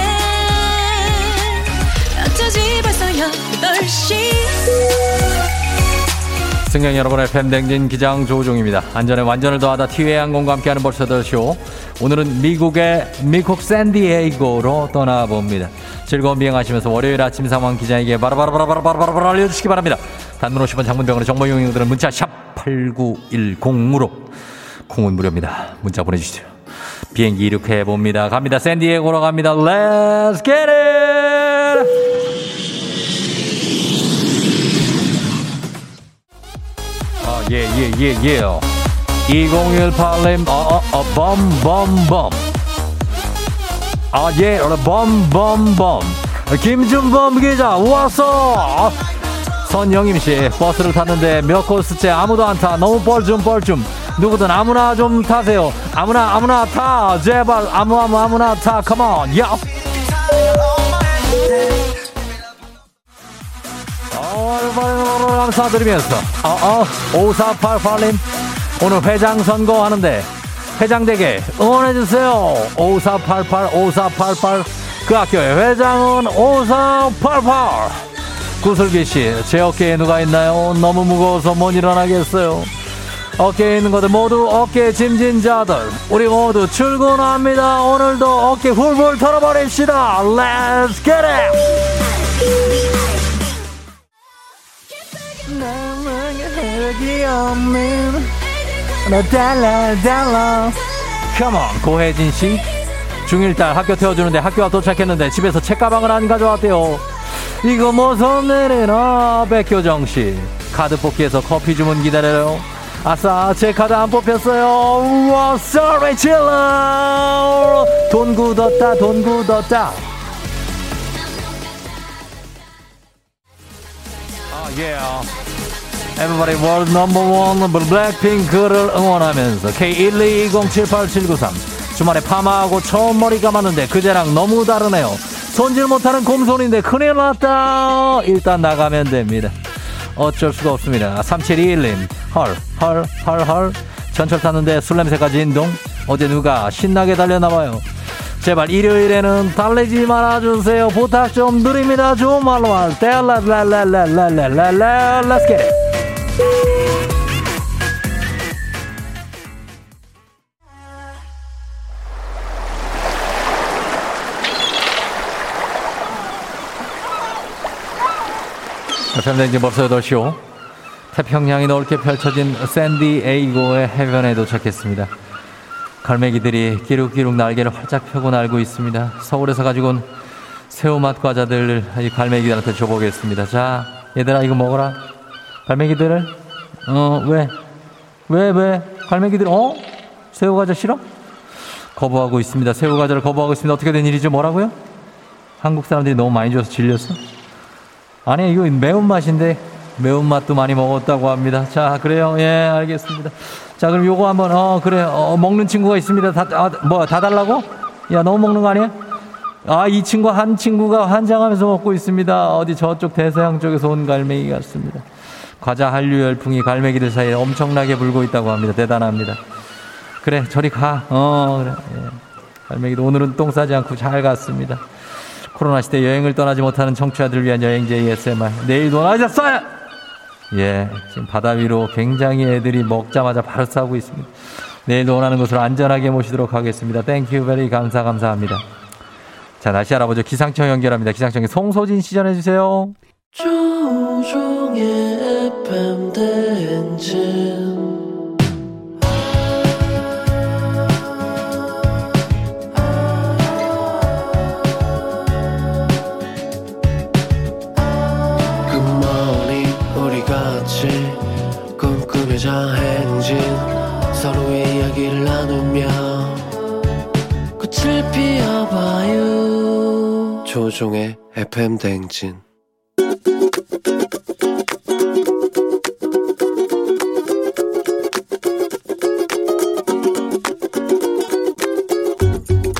어쩌지 벌써 8시 승객 여러분의 팬댕진 기장 조우종입니다. 안전에 완전을 더하다 티웨이 항공과 함께하는 벌써더쇼. 오늘은 미국의 미국 샌디에이고로 떠나봅니다. 즐거운 비행하시면서 월요일 아침 상황 기장에게 바라바라바라바라바라바라 알려주시기 바랍니다. 단문 50원 장문병원의 정보 용역들은 문자 샵 8910으로 콩은 무료입니다. 문자 보내주시죠. 비행기 이륙해봅니다. 갑니다. 샌디에이고로 갑니다. Let's get it! 아, 예, 예, 예, 예. 2018님, 어, 어, 어, 범, 범, 범. 아, 예, 어, 범, 범, 범. 김준범 기자, 왔어! 선영임 씨, 버스를 탔는데 몇 코스째 아무도 안 타. 너무 뻘쭘, 뻘쭘. 누구든 아무나 좀 타세요. 아무나, 아무나 타. 제발, 아무, 아무, 아무나 타. 컴온, 야! 어, 감사드리면서 어, 어, 5488님 오늘 회장 선거하는데 회장 되게 응원해주세요. 5488 5488 그 학교의 회장은 5488 구슬기씨 제 어깨에 누가 있나요? 너무 무거워서 못 일어나겠어요. 어깨에 있는 것들 모두 어깨 짐진자들 우리 모두 출근합니다. 오늘도 어깨 훌훌 털어버립시다. Let's 달라 달라 Come 고혜진 씨. 중1 딸 학교 태워주는데 학교가 도착했는데 집에서 책가방을 안 가져왔대요. 이거 무슨 일이나 백효정 씨. 카드 뽑기에서 커피 주문 기다려요. 아싸 제 카드 안 뽑혔어요. 와 sorry 돈 굳었다 돈 굳었다. 아 Everybody World Number One, Blackpink를 응원하면서 K122078793 주말에 파마하고 처음 머리 감았는데 그대랑 너무 다르네요. 손질 못하는 곰손인데 큰일 났다. 일단 나가면 됩니다. 어쩔 수가 없습니다. 3721님 헐 헐 헐 헐 전철 탔는데 술 냄새까지 진동. 어제 누가 신나게 달려나봐요. 제발 일요일에는 달리지 말아주세요. 부탁 좀 드립니다. 좋은 말로 할 때, 랄랄랄랄랄랄랄, let's get it. 팬데이지 벌써 8시오. 태평양이 넓게 펼쳐진 샌디에이고의 해변에 도착했습니다. 갈매기들이 끼룩끼룩 날개를 활짝 펴고 날고 있습니다. 서울에서 가지고 온 새우맛 과자들 이 갈매기들한테 줘보겠습니다. 자, 얘들아 이거 먹어라. 갈매기들, 어, 왜? 왜, 왜? 갈매기들, 어? 새우 과자 싫어? 거부하고 있습니다. 새우 과자를 거부하고 있습니다. 어떻게 된 일이죠? 뭐라고요? 한국 사람들이 너무 많이 줘서 질렸어? 아니, 이거 매운맛인데, 매운맛도 많이 먹었다고 합니다. 자, 그래요. 예, 알겠습니다. 자, 그럼 요거 한번, 어, 그래. 어, 먹는 친구가 있습니다. 다, 아, 뭐, 다 달라고? 야, 너무 먹는 거 아니야? 아, 이 친구, 한 친구가 환장하면서 먹고 있습니다. 어디 저쪽 대서양 쪽에서 온 갈매기 같습니다. 과자 한류 열풍이 갈매기들 사이에 엄청나게 불고 있다고 합니다. 대단합니다. 그래, 저리 가. 어, 그래. 예. 갈매기도 오늘은 똥 싸지 않고 잘 갔습니다. 코로나 시대 여행을 떠나지 못하는 청취자들을 위한 여행지 ASMR. 내일도 나셨어요! 예, 지금 바다 위로 굉장히 애들이 먹자마자 바로 싸고 있습니다. 내일도 원하는 곳으로 안전하게 모시도록 하겠습니다. thank you very 감사 감사합니다. 자, 날씨 알아보죠. 기상청 연결합니다. 기상청에 송소진 시 전해 주세요. 조우종의 FM 대행진 보며 꽃을 피워봐요 조종의 FM 대행진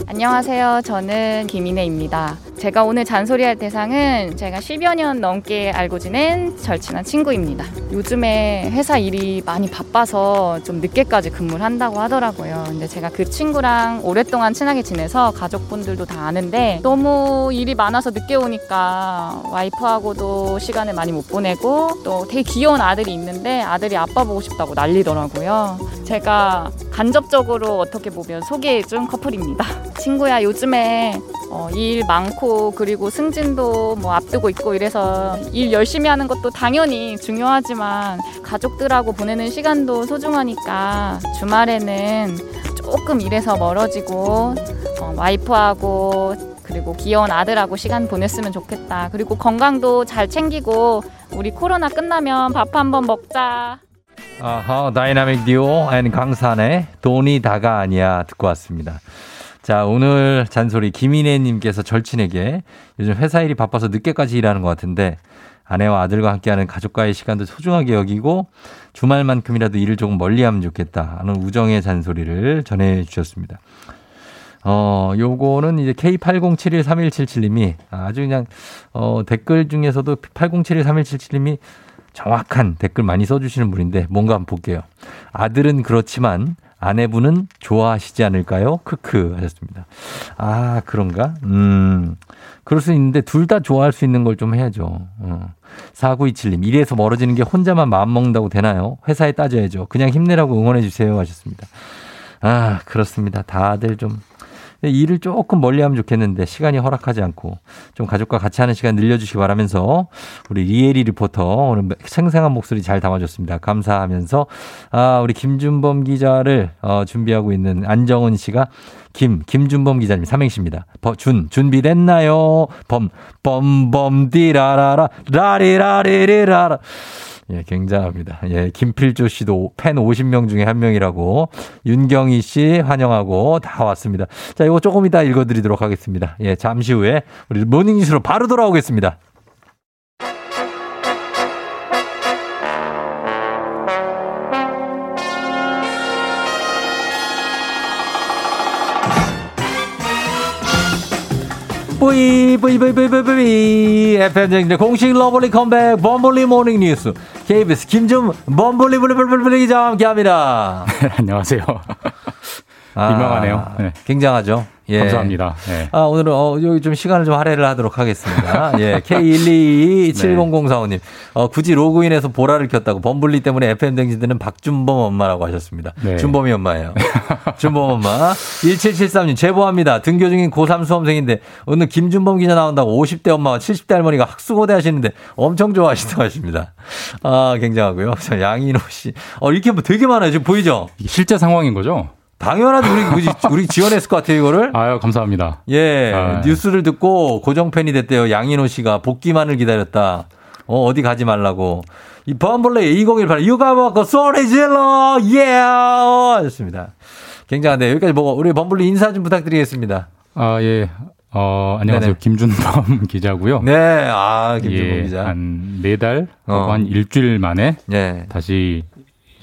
안녕하세요. 저는 김인혜입니다. 제가 오늘 잔소리할 대상은 제가 10여 년 넘게 알고 지낸 절친한 친구입니다. 요즘에 회사 일이 많이 바빠서 좀 늦게까지 근무를 한다고 하더라고요. 근데 제가 그 친구랑 오랫동안 친하게 지내서 가족분들도 다 아는데 너무 일이 많아서 늦게 오니까 와이프하고도 시간을 많이 못 보내고 또 되게 귀여운 아들이 있는데 아들이 아빠 보고 싶다고 난리더라고요. 제가 간접적으로 어떻게 보면 소개해준 커플입니다. 친구야 요즘에 어, 일 많고 그리고 승진도 뭐 앞두고 있고 이래서 일 열심히 하는 것도 당연히 중요하지만 가족들하고 보내는 시간도 소중하니까 주말에는 조금 일해서 멀어지고 어, 와이프하고 그리고 귀여운 아들하고 시간 보냈으면 좋겠다. 그리고 건강도 잘 챙기고 우리 코로나 끝나면 밥 한번 먹자. 아하, 다이나믹 듀오 and 강산에의 돈이 다가 아니야 듣고 왔습니다. 자, 오늘 잔소리 김인혜님께서 절친에게 요즘 회사 일이 바빠서 늦게까지 일하는 것 같은데 아내와 아들과 함께하는 가족과의 시간도 소중하게 여기고 주말만큼이라도 일을 조금 멀리하면 좋겠다 하는 우정의 잔소리를 전해주셨습니다. 어, 요거는 이제 K80713177님이 아주 그냥, 어, 댓글 중에서도 80713177님이 정확한 댓글 많이 써주시는 분인데 뭔가 한번 볼게요. 아들은 그렇지만 아내분은 좋아하시지 않을까요? 크크 하셨습니다. 아, 그런가? 음, 그럴 수 있는데 둘 다 좋아할 수 있는 걸 좀 해야죠. 어. 4927님, 이래서 멀어지는 게 혼자만 마음 먹는다고 되나요? 회사에 따져야죠. 그냥 힘내라고 응원해 주세요 하셨습니다. 아, 그렇습니다. 다들 좀 일을 조금 멀리 하면 좋겠는데 시간이 허락하지 않고 좀 가족과 같이 하는 시간 늘려주시기 바라면서 우리 리에리 리포터 오늘 생생한 목소리 잘 담아줬습니다. 감사하면서 아 우리 김준범 기자를 어, 준비하고 있는 안정은 씨가 김 김준범 기자님 삼행시입니다. 준 준비됐나요? 범 범범디라라라 라리라리리라라 예, 굉장합니다. 예, 김필조 씨도 팬 50명 중에 한 명이라고 윤경희 씨 환영하고 다 왔습니다. 자, 이거 조금 이따 읽어드리도록 하겠습니다. 예, 잠시 후에 우리 모닝뉴스로 바로 돌아오겠습니다. 뿌이 뿌이 뿌이 뿌이 뿌이 FM댕진의 공식 lovely 컴백 범블리 모닝 뉴스 KBS 김준 범블리 블리 블리 블리 기자 함께합니다. 안녕하세요. 아, 민망하네요. 네. 굉장하죠. 예. 감사합니다. 네. 아, 오늘은, 어, 여기 좀 시간을 좀 할애를 하도록 하겠습니다. 예. K1227004호님. 네. 어, 굳이 로그인해서 보라를 켰다고 범블리 때문에 FM댕진들은 박준범 엄마라고 하셨습니다. 네. 준범이 엄마예요. 준범 엄마. 1773님, 제보합니다. 등교 중인 고3 수험생인데 오늘 김준범 기자 나온다고 50대 엄마와 70대 할머니가 학수고대 하시는데 엄청 좋아하시다고 하십니다. 아, 굉장하고요. 양인호 씨. 어, 이렇게 뭐 되게 많아요. 지금 보이죠? 실제 상황인 거죠? 당연하죠. 우리, 우리, 지원했을 것 같아요, 이거를. 아유, 감사합니다. 예. 아, 뉴스를 듣고 고정 팬이 됐대요. 양인호 씨가 복귀만을 기다렸다. 어, 어디 가지 말라고. 이 범블레 2018 유가 먹고 소리 질러! 예! 하셨습니다. 굉장한데 여기까지 보고 우리 범블리 인사 좀 부탁드리겠습니다. 아, 예. 어, 안녕하세요. 네네. 김준범 기자고요. 네. 아, 김준범 예, 기자. 한 네 달, 어. 한 일주일 만에 예. 다시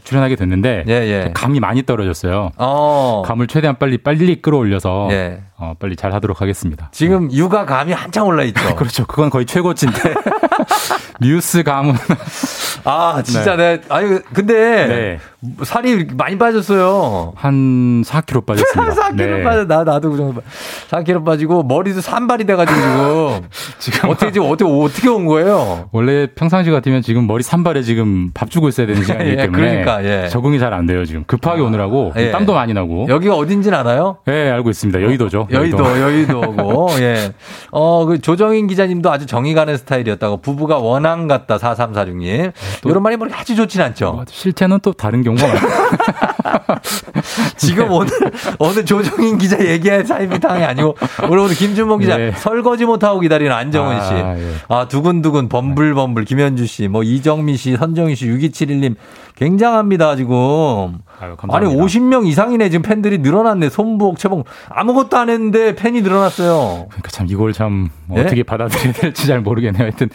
출연하게 됐는데 예, 예. 감이 많이 떨어졌어요. 어. 감을 최대한 빨리 빨리 끌어올려서 예. 어, 빨리 잘 하도록 하겠습니다. 지금 육아 감이 한창 올라 있죠. 그렇죠. 그건 거의 최고치인데 뉴스 감은 아 진짜 네. 네. 아니 근데 네. 살이 많이 빠졌어요. 한 4kg 빠졌습니다. 4kg 네. 빠져 나 나도 그 정도 4kg 빠지고 머리도 산발이 돼가지고 지금 지금 어떻게 지금 어떻게 어떻게 온 거예요? 원래 평상시 같으면 지금 머리 산발에 지금 밥 주고 있어야 되는 시간이기 예, 때문에 그러니까, 예. 적응이 잘 안 돼요 지금 급하게 아, 오느라고 예. 땀도 많이 나고 여기가 어딘지는 알아요? 네 알고 있습니다 여의도죠. 여의도 여의도. 여의도 고 예. 어 그 조정인 기자님도 아주 정이 가는 스타일이었다고 부부가 원앙 같다 4346님 이런 말이 뭐 아주 좋진 않죠. 어, 실제는 또 다른 경우 경우가 지금 네. 오늘 오늘 조정인 기자 얘기할 당이 아니고 오늘 오늘 김준범 기자 네. 설거지 못 하고 기다리는 안정은 씨. 아, 예. 아 두근두근 범블범블 김현주 씨, 뭐 이정미 씨, 선정희 씨, 6271님 굉장합니다, 지금. 아유, 아니, 50명 이상이네, 지금 팬들이 늘어났네. 손목, 채봉. 아무것도 안 했는데 팬이 늘어났어요. 그러니까 참 이걸 참 네? 어떻게 받아들여야 될지 잘 모르겠네요. 하여튼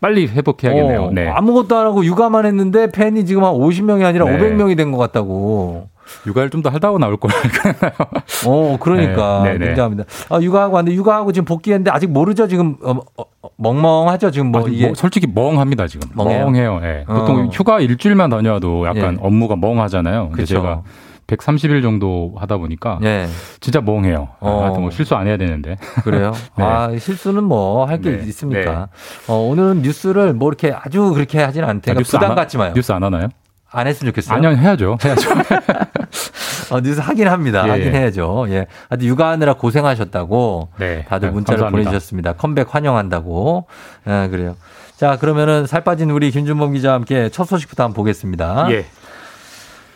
빨리 회복해야겠네요. 어, 네. 아무것도 안 하고 육아만 했는데 팬이 지금 한 50명이 아니라 네. 500명이 된 것 같다고. 육아를 좀 더 하다고 나올 거예요. 어, 그러니까. 네, 네, 네. 굉장합니다. 아, 육아하고 왔는데 육아하고 지금 복귀했는데 아직 모르죠. 지금 어, 어, 멍멍하죠. 지금 뭐 이게 뭐, 솔직히 멍합니다. 지금. 멍해요. 멍해요. 네. 어. 보통 휴가 일주일만 다녀도 약간 예. 업무가 멍하잖아요. 근데 그쵸. 제가 130일 정도 하다 보니까 예. 진짜 멍해요. 어. 하여튼 뭐 실수 안 해야 되는데. 그래요? 네. 아, 실수는 뭐 할게 네. 있습니까? 네. 어, 오늘은 뉴스를 뭐 이렇게 아주 그렇게 하진 않대요. 아, 부담 갖지 마요. 뉴스 안 하나요? 안 했으면 좋겠어요. 아니요, 해야죠. 해야죠. 어, 뉴스 하긴 합니다. 예. 하긴 해야죠. 예. 하여튼 육아하느라 고생하셨다고 네. 다들 네, 문자를 감사합니다. 보내주셨습니다. 컴백 환영한다고. 아, 그래요. 자, 그러면은 살 빠진 우리 김준범 기자와 함께 첫 소식부터 한번 보겠습니다. 예.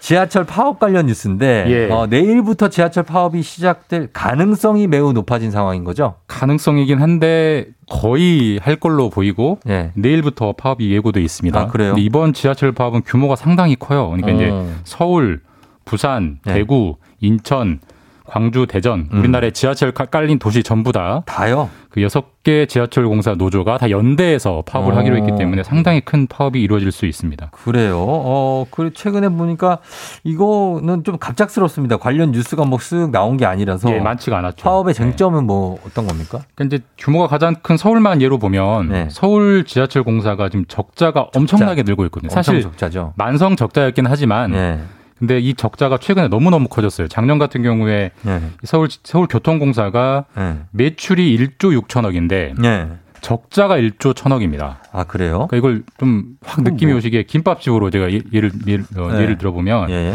지하철 파업 관련 뉴스인데 예. 어, 내일부터 지하철 파업이 시작될 가능성이 매우 높아진 상황인 거죠? 가능성이긴 한데 거의 할 걸로 보이고 예. 내일부터 파업이 예고돼 있습니다. 아, 그래요? 이번 지하철 파업은 규모가 상당히 커요. 그러니까 어. 이제 서울, 부산, 예. 대구, 인천, 광주, 대전 음. 우리나라의 지하철 깔린 도시 전부 다 다요. 그 여섯 개 지하철 공사 노조가 다 연대해서 파업을 오. 하기로 했기 때문에 상당히 큰 파업이 이루어질 수 있습니다. 그래요. 어, 그 최근에 보니까 이거는 좀 갑작스럽습니다. 관련 뉴스가 뭐 쓱 나온 게 아니라서 예, 많지가 않았죠. 파업의 네. 쟁점은 네. 뭐 어떤 겁니까? 그러니까 이제 규모가 가장 큰 서울만 예로 보면 네. 서울 지하철 공사가 지금 적자가 적자. 엄청나게 늘고 있거든요. 사실 적자죠. 만성 적자였긴 하지만 네. 근데 이 적자가 최근에 너무너무 커졌어요. 작년 같은 경우에 네. 서울 서울교통공사가 네. 매출이 1조 6천억인데 네. 적자가 1조 1천억입니다. 아 그래요? 그러니까 이걸 좀 확 느낌이 뭐. 오시게 김밥집으로 제가 예, 예를 예를, 어, 네. 예를 들어보면 예.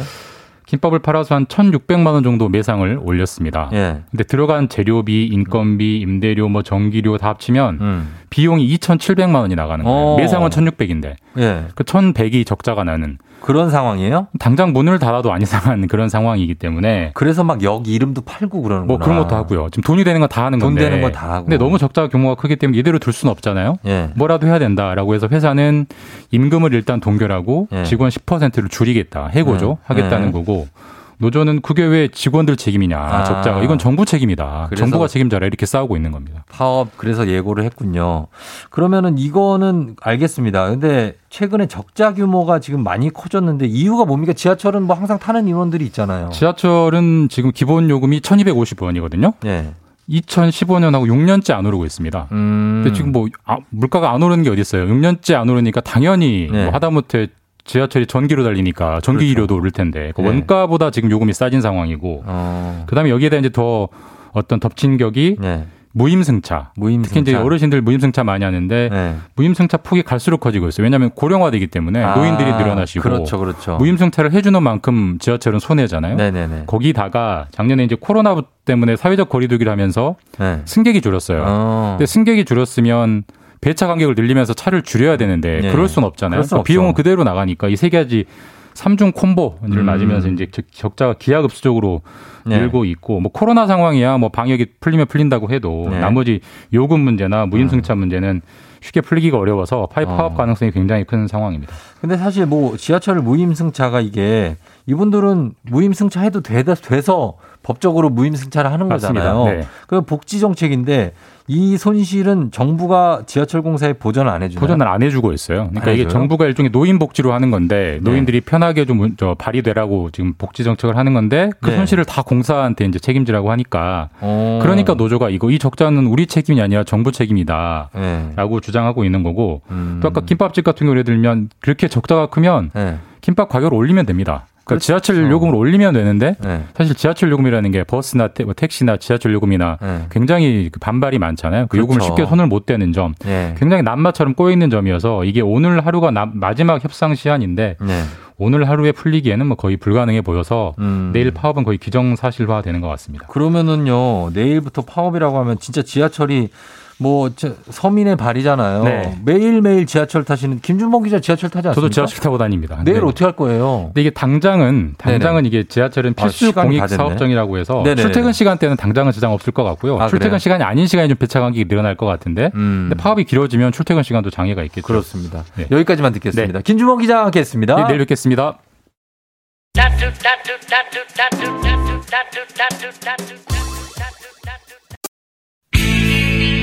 김밥을 팔아서 한 1,600만 원 정도 매상을 올렸습니다. 예. 근데 들어간 재료비, 인건비, 임대료, 뭐 전기료 다 합치면 음. 비용이 2,700만 원이 나가는 거예요. 오. 어. 매상은 1,600인데. 예. 그 1,100이 적자가 나는 그런 상황이에요? 당장 문을 닫아도 안 이상한 그런 상황이기 때문에 그래서 막 여기 이름도 팔고 그러는 거뭐 그런 것도 하고요. 지금 돈이 되는 거다 하는 돈 건데. 돈 되는 거다 하고. 근데 너무 적자 규모가 크기 때문에 이대로 둘 수는 없잖아요. 예. 뭐라도 해야 된다라고 해서 회사는 임금을 일단 동결하고 예. 직원 10%를 줄이겠다. 해고죠. 예. 하겠다는 예. 거고 노조는 그게 왜 직원들 책임이냐 아. 적자가 이건 정부 책임이다. 정부가 책임져라 이렇게 싸우고 있는 겁니다. 파업 그래서 예고를 했군요. 그러면은 이거는 알겠습니다. 근데 최근에 적자 규모가 지금 많이 커졌는데 이유가 뭡니까? 지하철은 뭐 항상 타는 인원들이 있잖아요. 지하철은 지금 기본 요금이 1,250원이거든요. 네. 2015년하고 6년째 안 오르고 있습니다. 음. 근데 지금 뭐 아, 물가가 안 오르는 게 어디 있어요? 6년째 안 오르니까 당연히 네. 뭐 하다못해 지하철이 전기로 달리니까 전기료도 그렇죠. 오를 텐데 그 네. 원가보다 지금 요금이 싸진 상황이고 어. 그다음에 여기에 대한 이제 더 어떤 덮친 격이 네. 무임승차. 무임승차. 특히 이제 어르신들 무임승차 많이 하는데 네. 무임승차 폭이 갈수록 커지고 있어요. 왜냐하면 고령화되기 때문에 아, 노인들이 늘어나시고 그렇죠, 그렇죠. 무임승차를 해주는 만큼 지하철은 손해잖아요. 네네네. 거기다가 작년에 이제 코로나 때문에 사회적 거리두기를 하면서 네. 승객이 줄었어요. 어. 근데 승객이 줄었으면 배차 간격을 늘리면서 차를 줄여야 되는데 네. 그럴 수는 없잖아요. 그러니까 비용은 그대로 나가니까 이 세 가지 삼중 콤보를 음. 맞으면서 이제 적자가 기하급수적으로 네. 늘고 있고 뭐 코로나 상황이야 뭐 방역이 풀리면 풀린다고 해도 네. 나머지 요금 문제나 무임승차 음. 문제는 쉽게 풀기가 어려워서 파이 파업 어. 가능성이 굉장히 큰 상황입니다. 근데 사실 뭐 지하철 무임승차가 이게 이분들은 무임승차 해도 돼서 법적으로 무임승차를 하는 맞습니다. 거잖아요. 네. 그 복지 정책인데 이 손실은 정부가 지하철 공사에 보전을 안 해주나요? 보전을 안 해주고 있어요. 그러니까 이게 정부가 일종의 노인 복지로 하는 건데 네. 노인들이 네. 편하게 좀 발휘되라고 지금 복지 정책을 하는 건데 그 네. 손실을 다 공사한테 이제 책임지라고 하니까 오. 어. 그러니까 노조가 이거 이 적자는 우리 책임이 아니라 정부 책임이다라고 네. 주장하고 있는 거고 음. 또 아까 김밥집 같은 경우 예를 들면 그렇게 적자가 크면 네. 김밥 가격을 올리면 됩니다. 그러니까 그렇죠. 지하철 요금을 올리면 되는데 네. 사실 지하철 요금이라는 게 버스나 태, 뭐 택시나 지하철 요금이나 네. 굉장히 그 반발이 많잖아요. 그 그렇죠. 요금을 쉽게 손을 못 대는 점 네. 굉장히 남마처럼 꼬여 있는 점이어서 이게 오늘 하루가 나, 마지막 협상 시한인데 네. 오늘 하루에 풀리기에는 뭐 거의 불가능해 보여서 음. 내일 파업은 거의 기정사실화 되는 것 같습니다. 그러면은요 내일부터 파업이라고 하면 진짜 지하철이 뭐 저, 서민의 발이잖아요. 네. 매일 매일 지하철 타시는 김준범 기자 지하철 타지 않습니까? 저도 지하철 타고 다닙니다. 내일 네. 어떻게 할 거예요? 근데 이게 당장은 당장은 네네. 이게 지하철은 아, 필수 아, 공익 사업정이라고 해서 네네네. 출퇴근 시간대는 당장은 지장 없을 것 같고요. 아, 출퇴근 그래요? 시간이 아닌 시간에 좀 배차관객이 늘어날 것 같은데 음. 근데 파업이 길어지면 출퇴근 시간도 장애가 있겠죠. 그렇습니다. 네. 여기까지만 듣겠습니다. 네. 김준범 기자와 함께했습니다. 네, 내일 뵙겠습니다.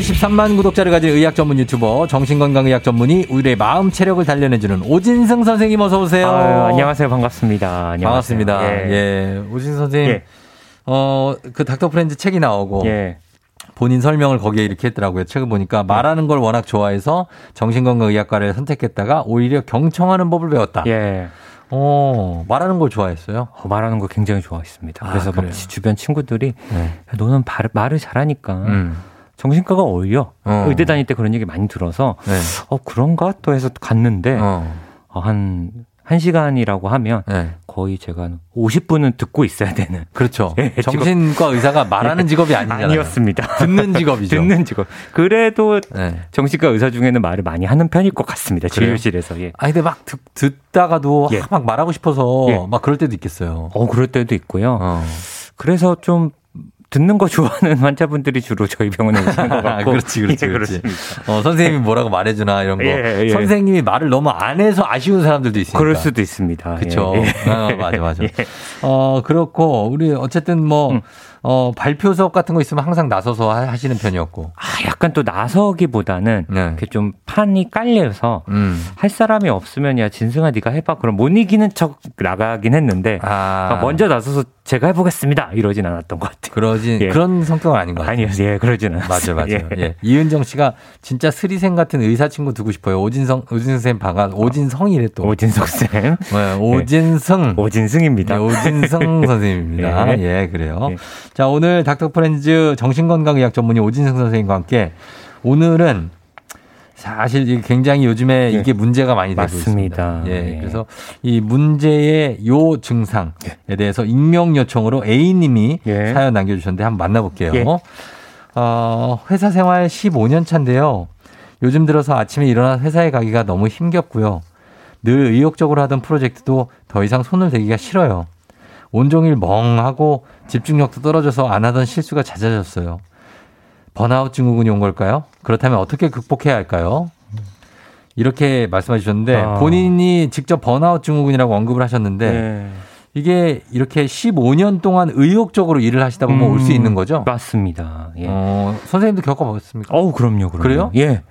73만 구독자를 가진 의학 전문 유튜버 정신건강의학 전문의 우리의 마음 체력을 단련해주는 오진승 선생님 어서 오세요. 아유, 안녕하세요. 반갑습니다. 안녕하세요. 반갑습니다. 예. 예. 오진승 선생님. 예. 어, 그 닥터 프렌즈 책이 나오고. 예. 본인 설명을 거기에 이렇게 했더라고요. 책을 보니까 말하는 걸 워낙 좋아해서 정신건강의학과를 선택했다가 오히려 경청하는 법을 배웠다. 예. 어, 말하는 걸 좋아했어요? 어, 말하는 거 굉장히 좋아했습니다. 그래서 아, 막 주변 친구들이 네. 너는 말, 말을 잘하니까 음. 정신과가 어울려. 어. 의대 다닐 때 그런 얘기 많이 들어서 네. 어 그런가 또 해서 갔는데 어. 어, 한 1시간이라고 하면 네. 거의 제가 50분은 듣고 있어야 되는. 그렇죠. 네, 정신과 의사가 말하는 직업이 아니잖아요. 아니었습니다. 듣는 직업이죠. 듣는 직업. 그래도 네. 정신과 의사 중에는 말을 많이 하는 편일 것 같습니다. 진료실에서. 예. 아 근데 막 듣, 듣다가도 예. 막 말하고 싶어서 예. 막 그럴 때도 있겠어요. 어, 그럴 때도 있고요. 어. 그래서 좀 듣는 거 좋아하는 환자분들이 주로 저희 병원에 오시는 것 같고. 그렇지, 그렇지, 예, 그렇지. 어, 선생님이 뭐라고 말해주나 이런 거. 예, 예. 선생님이 말을 너무 안 해서 아쉬운 사람들도 있으니까. 그럴 수도 있습니다. 그렇죠. 어, 맞아, 맞아. 예. 어, 그렇고 우리 어쨌든 뭐 음. 어, 발표 수업 같은 거 있으면 항상 나서서 하시는 편이었고. 아, 약간 또 나서기보다는 네. 이렇게 좀 판이 깔려서 음. 할 사람이 없으면 야 진승아 네가 해봐. 그럼 못 이기는 척 나가긴 했는데 아. 먼저 나서서 제가 해보겠습니다. 이러진 않았던 것 같아요. 그러진 예. 그런 성격은 아닌 것 같아요. 아니요, 예, 그러진 않았어요. 맞아요, 맞아요. 예. 예. 이은정 씨가 진짜 스리생 같은 의사 친구 두고 싶어요. 오진성, 오진성 쌤 반가, 오진성이래 또. 오진성 쌤. 네, 오진성. 예. 오진승입니다. 네, 오진성 선생님입니다. 예, 예 그래요. 예. 자, 오늘 닥터 프렌즈 정신건강의학 전문의 오진성 선생님과 함께 오늘은 사실 굉장히 요즘에 네. 이게 문제가 많이 되고 맞습니다. 있습니다. 예. 네. 그래서 이 문제의 요 증상에 네. 대해서 익명 요청으로 A님이 예. 사연 남겨주셨는데 한번 만나볼게요. 예. 어, 회사 생활 15년 차인데요. 요즘 들어서 아침에 일어나 회사에 가기가 너무 힘겹고요. 늘 의욕적으로 하던 프로젝트도 더 이상 손을 대기가 싫어요. 온종일 멍하고 집중력도 떨어져서 안 하던 실수가 잦아졌어요. 번아웃 증후군이 온 걸까요? 그렇다면 어떻게 극복해야 할까요? 이렇게 말씀해 주셨는데 아. 본인이 직접 번아웃 증후군이라고 언급을 하셨는데 네. 이게 이렇게 15년 동안 의욕적으로 일을 하시다 보면 음, 올수 있는 거죠? 맞습니다. 예. 어, 선생님도 겪어보셨습니까? 어우, 그럼요, 그럼요. 그래요? 예.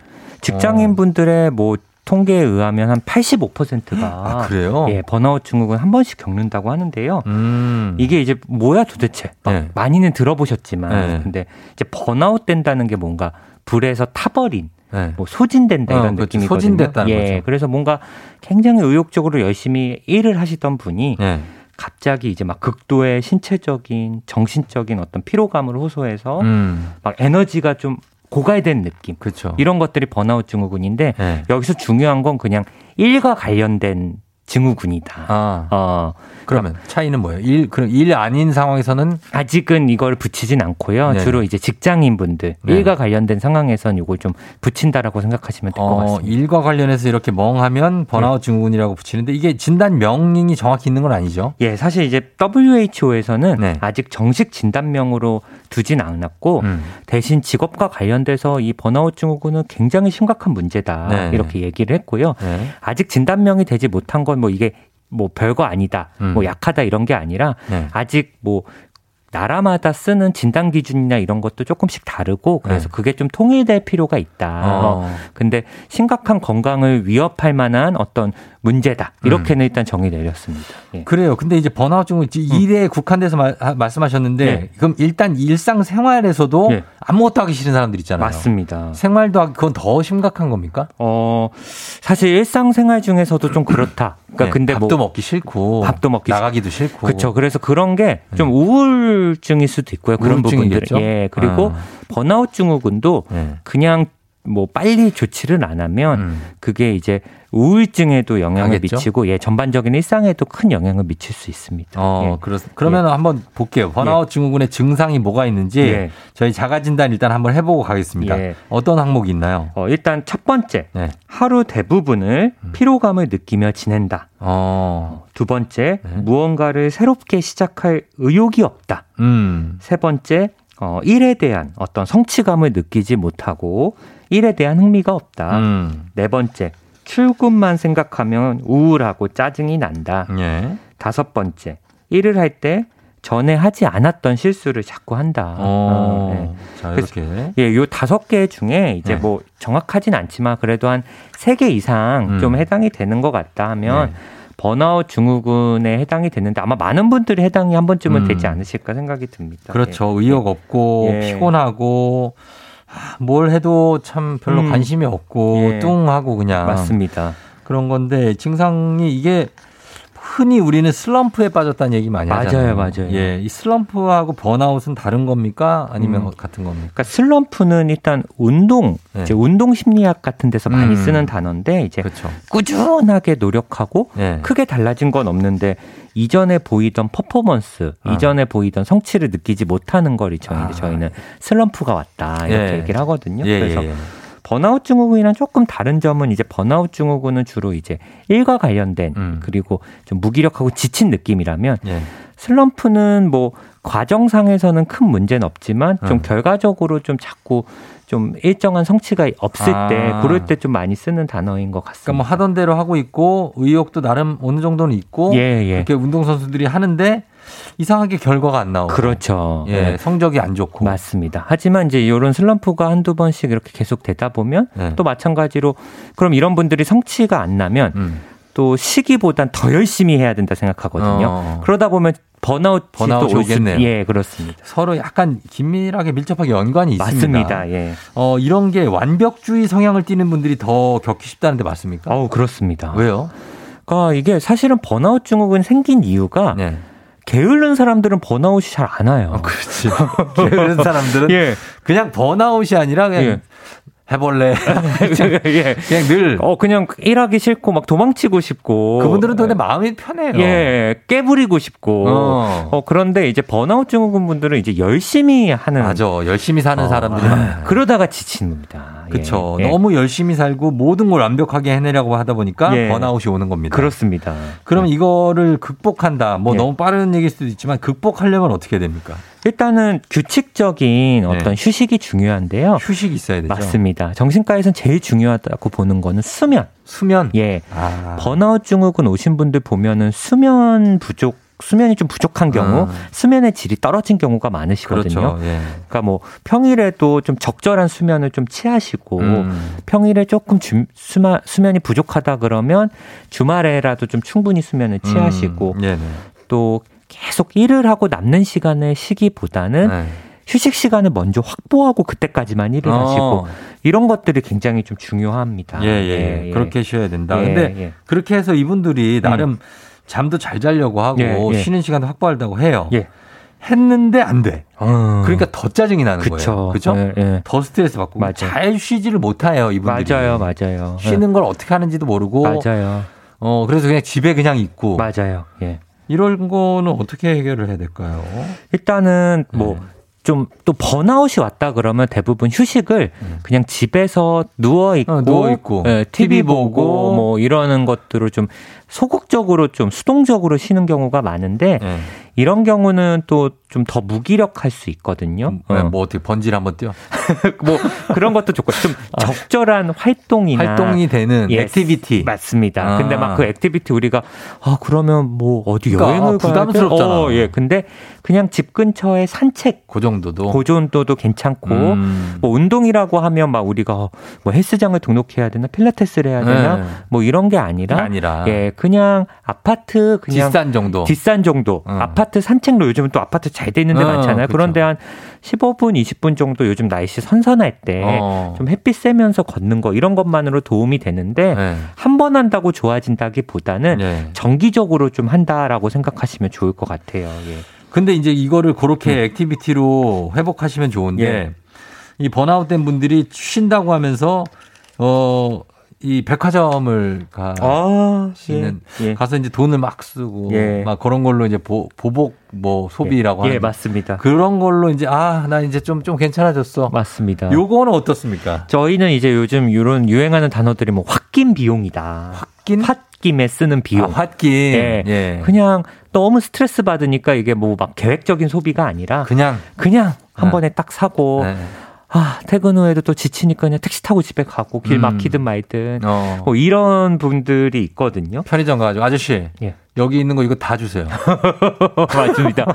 직장인 분들의 뭐 통계에 의하면 한 85%가 아, 그래요? 예, 번아웃 증후군 한 번씩 겪는다고 하는데요. 음. 이게 이제 뭐야 도대체? 네. 많이는 들어보셨지만 네. 근데 이제 번아웃 된다는 게 뭔가 불에서 타버린 네. 뭐 소진된다 이런 어, 그렇죠. 느낌이거든요. 소진됐다는 예, 거죠. 그래서 뭔가 굉장히 의욕적으로 열심히 일을 하시던 분이 네. 갑자기 이제 막 극도의 신체적인 정신적인 어떤 피로감을 호소해서 음. 막 에너지가 좀 고갈된 느낌. 그렇죠. 이런 것들이 번아웃 증후군인데 네. 여기서 중요한 건 그냥 일과 관련된 증후군이다. 아. 어. 그러면 차이는 뭐예요? 일 그럼 일 아닌 상황에서는 아직은 이걸 붙이진 않고요. 네. 주로 이제 직장인 분들 네. 일과 관련된 상황에서는 이걸 좀 붙인다라고 생각하시면 될것 어, 같습니다. 일과 관련해서 이렇게 멍하면 번아웃 네. 증후군이라고 붙이는데 이게 진단 명령이 정확히 있는 건 아니죠? 예, 사실 이제 WHO에서는 네. 아직 정식 진단명으로 두진 않았고 음. 대신 직업과 관련돼서 이 번아웃 증후군은 굉장히 심각한 문제다 네. 이렇게 얘기를 했고요. 네. 아직 진단명이 되지 못한 건 뭐 이게 뭐 별거 아니다, 음. 뭐 약하다 이런 게 아니라 네. 아직 뭐 나라마다 쓰는 진단 기준이나 이런 것도 조금씩 다르고 그래서 네. 그게 좀 통일될 필요가 있다. 어. 근데 심각한 건강을 위협할 만한 어떤 문제다. 이렇게는 음. 일단 정의 내렸습니다. 예. 그래요. 근데 이제 번아웃 증후군 음. 일에 국한돼서 말, 말씀하셨는데 예. 그럼 일단 일상 생활에서도 예. 아무것도 하기 싫은 사람들 있잖아요. 맞습니다. 생활도 하기 그건 더 심각한 겁니까? 어 사실 일상 생활 중에서도 좀 그렇다. 그러니까 네, 근데 밥도 뭐, 먹기 싫고 밥도 먹기 나가기도 싫고 그렇죠. 그래서 그런 게좀 네. 우울증일 수도 있고요. 그런 부분들. 예. 그리고 아. 번아웃 증후군도 네. 그냥 뭐 빨리 조치를 안 하면 음. 그게 이제 우울증에도 영향을 하겠죠? 미치고 예 전반적인 일상에도 큰 영향을 미칠 수 있습니다. 어, 예. 그렇 그러면 예. 한번 볼게요. 번아웃 예. 증후군의 증상이 뭐가 있는지 예. 저희 자가 진단 일단 한번 해 보고 가겠습니다. 예. 어떤 항목이 있나요? 어, 일단 첫 번째 네. 하루 대부분을 음. 피로감을 느끼며 지낸다. 어. 두 번째 네. 무언가를 새롭게 시작할 의욕이 없다. 음. 세 번째 어, 일에 대한 어떤 성취감을 느끼지 못하고 일에 대한 흥미가 없다. 음. 네 번째, 출근만 생각하면 우울하고 짜증이 난다. 예. 다섯 번째, 일을 할 때 전에 하지 않았던 실수를 자꾸 한다. 어, 네. 자, 이렇게. 예, 요 다섯 개 중에 이제 네. 뭐 정확하진 않지만 그래도 한 세 개 이상 음. 좀 해당이 되는 것 같다 하면 네. 번아웃 증후군에 해당이 됐는데 아마 많은 분들이 해당이 한 번쯤은 음. 되지 않으실까 생각이 듭니다. 그렇죠. 예. 의욕 없고 예. 피곤하고 뭘 해도 참 별로 음. 관심이 없고 예. 뚱하고 그냥 맞습니다. 그런 건데 증상이 이게 흔히 우리는 슬럼프에 빠졌다는 얘기 많이 하잖아요. 맞아요, 맞아요. 예, 이 슬럼프하고 번아웃은 다른 겁니까? 아니면 음. 같은 겁니까? 그러니까 슬럼프는 일단 운동, 네. 이제 운동 심리학 같은 데서 많이 음. 쓰는 단어인데 이제 그렇죠. 꾸준하게 노력하고 네. 크게 달라진 건 없는데 이전에 보이던 퍼포먼스, 아. 이전에 보이던 성취를 느끼지 못하는 거를 저희, 아. 저희는 슬럼프가 왔다 이렇게 예. 얘기를 하거든요. 예, 그래서 예, 예. 번아웃 증후군이랑 조금 다른 점은 이제 번아웃 증후군은 주로 이제 일과 관련된 음. 그리고 좀 무기력하고 지친 느낌이라면 예. 슬럼프는 뭐 과정상에서는 큰 문제는 없지만 좀 음. 결과적으로 좀 자꾸 좀 일정한 성취가 없을 아. 때 그럴 때 좀 많이 쓰는 단어인 것 같습니다. 그러니까 뭐 하던 대로 하고 있고 의욕도 나름 어느 정도는 있고 예, 예. 이렇게 운동 선수들이 하는데 이상하게 결과가 안 나오고 그렇죠. 예, 네. 성적이 안 좋고 맞습니다. 하지만 이제 이런 슬럼프가 한두 번씩 이렇게 계속 되다 보면 네. 또 마찬가지로 그럼 이런 분들이 성취가 안 나면 음. 또 시기보단 더 열심히 해야 된다 생각하거든요. 어. 그러다 보면 번아웃 번아웃이 오겠네요. 예, 그렇습니다. 서로 약간 긴밀하게 밀접하게 연관이 있습니다. 맞습니다. 예. 어, 이런 게 완벽주의 성향을 띠는 분들이 더 겪기 쉽다는데 맞습니까? 어, 그렇습니다. 왜요? 그러니까 이게 사실은 번아웃 증후군 생긴 이유가 네. 게으른 사람들은 번아웃이 잘 안 와요. 어, 그렇지. 게으른 사람들은 예. 그냥 번아웃이 아니라 그냥 예. 해볼래. 예. 그냥 늘. 어, 그냥 일하기 싫고 막 도망치고 싶고. 그분들은 또 근데 마음이 편해요. 예. 깨부리고 싶고. 어. 어 그런데 이제 번아웃 증후군 분들은 이제 열심히 하는. 맞아. 열심히 사는 어. 사람들이 많아요. 그러다가 지치는 겁니다. 그렇죠. 예. 너무 열심히 살고 모든 걸 완벽하게 해내려고 하다 보니까 예. 번아웃이 오는 겁니다. 그렇습니다. 그럼 예. 이거를 극복한다. 뭐 예. 너무 빠른 얘기일 수도 있지만 극복하려면 어떻게 됩니까? 일단은 규칙적인 네. 어떤 휴식이 중요한데요. 휴식이 있어야 되죠. 맞습니다. 정신과에서는 제일 중요하다고 보는 거는 수면. 수면? 예. 아. 번아웃 증후군 오신 분들 보면은 수면 부족 수면이 좀 부족한 경우 아. 수면의 질이 떨어진 경우가 많으시거든요. 그렇죠. 예. 그러니까 뭐 평일에도 좀 적절한 수면을 좀 취하시고 음. 평일에 조금 주, 수마, 수면이 부족하다 그러면 주말에라도 좀 충분히 수면을 취하시고 음. 또 계속 일을 하고 남는 시간을 쉬기보다는 네. 휴식 시간을 먼저 확보하고 그때까지만 일을 어. 하시고 이런 것들이 굉장히 좀 중요합니다. 예, 예. 예, 예. 그렇게 쉬어야 된다. 예, 근데 예. 그렇게 해서 이분들이 나름 음. 잠도 잘 자려고 하고 예, 예. 쉬는 시간도 확보한다고 해요. 했는데 안 돼. 어. 그러니까 더 짜증이 나는 그쵸. 거예요. 그죠? 더 스트레스 받고 맞아. 잘 쉬지를 못해요, 이분들이. 맞아요, 맞아요. 쉬는 걸 어떻게 하는지도 모르고 맞아요. 어, 그래서 그냥 집에 그냥 있고 맞아요. 예. 이런 거는 어떻게 해결을 해야 될까요? 일단은 뭐 네. 좀 또 번아웃이 왔다 그러면 대부분 휴식을 음. 그냥 집에서 누워 있고, 어, 누워 있고 네, TV, TV 보고, 뭐 이러는 것들을 좀 소극적으로 좀 수동적으로 쉬는 경우가 많은데 네. 이런 경우는 또 좀 더 무기력할 수 있거든요. 음, 어. 뭐 어떻게 번지를 한번 뛰어? 뭐 그런 것도 좋고 좀 아. 적절한 활동이나 활동이 되는 예, activity 맞습니다. 아. 근데 막 그 activity 우리가 아 그러면 뭐 어디 그러니까, 여행을 아, 부담스럽잖아. 어, 예. 근데 그냥 집 근처에 산책 그 정도도 그 정도도 괜찮고 음. 뭐 운동이라고 하면 막 우리가 뭐 헬스장을 등록해야 되나 필라테스를 해야 되나 네. 뭐 이런 게 아니라 아니라 예 그냥 아파트 그냥 뒷산 정도 뒷산 정도 음. 아파트 산책로 요즘은 또 아파트 잘 돼 있는 데 어, 많잖아요. 그쵸. 그런데 한 15분 20분 정도 요즘 날씨 선선할 때좀 어. 햇빛 쐬면서 걷는 거 이런 것만으로 도움이 되는데 네. 한번 한다고 좋아진다기보다는 네. 정기적으로 좀 한다라고 생각하시면 좋을 것 같아요. 예. 근데 이제 이거를 그렇게 음. activity로 회복하시면 좋은데 예. 이 번아웃 된 분들이 쉰다고 하면서 어, 이 백화점을 가시는 아, 예, 예. 가서 이제 돈을 막 쓰고 예. 막 그런 걸로 이제 보, 보복 뭐 소비라고 예, 하는 예, 맞습니다. 그런 걸로 이제 아 나 이제 좀좀 괜찮아졌어. 맞습니다. 요거는 어떻습니까? 저희는 이제 요즘 이런 유행하는 단어들이 뭐 홧김 비용이다. 홧김? 홧김에 쓰는 비용. 아, 홧김. 예. 예. 그냥 너무 스트레스 받으니까 이게 뭐 막 계획적인 소비가 아니라 그냥 그냥 한 네. 번에 딱 사고 네. 아, 퇴근 후에도 또 지치니까 그냥 택시 타고 집에 가고 길 음. 막히든 말든 어. 뭐 이런 분들이 있거든요. 편의점 가가지고 아저씨 예. 여기 있는 거 이거 다 주세요. 맞습니다.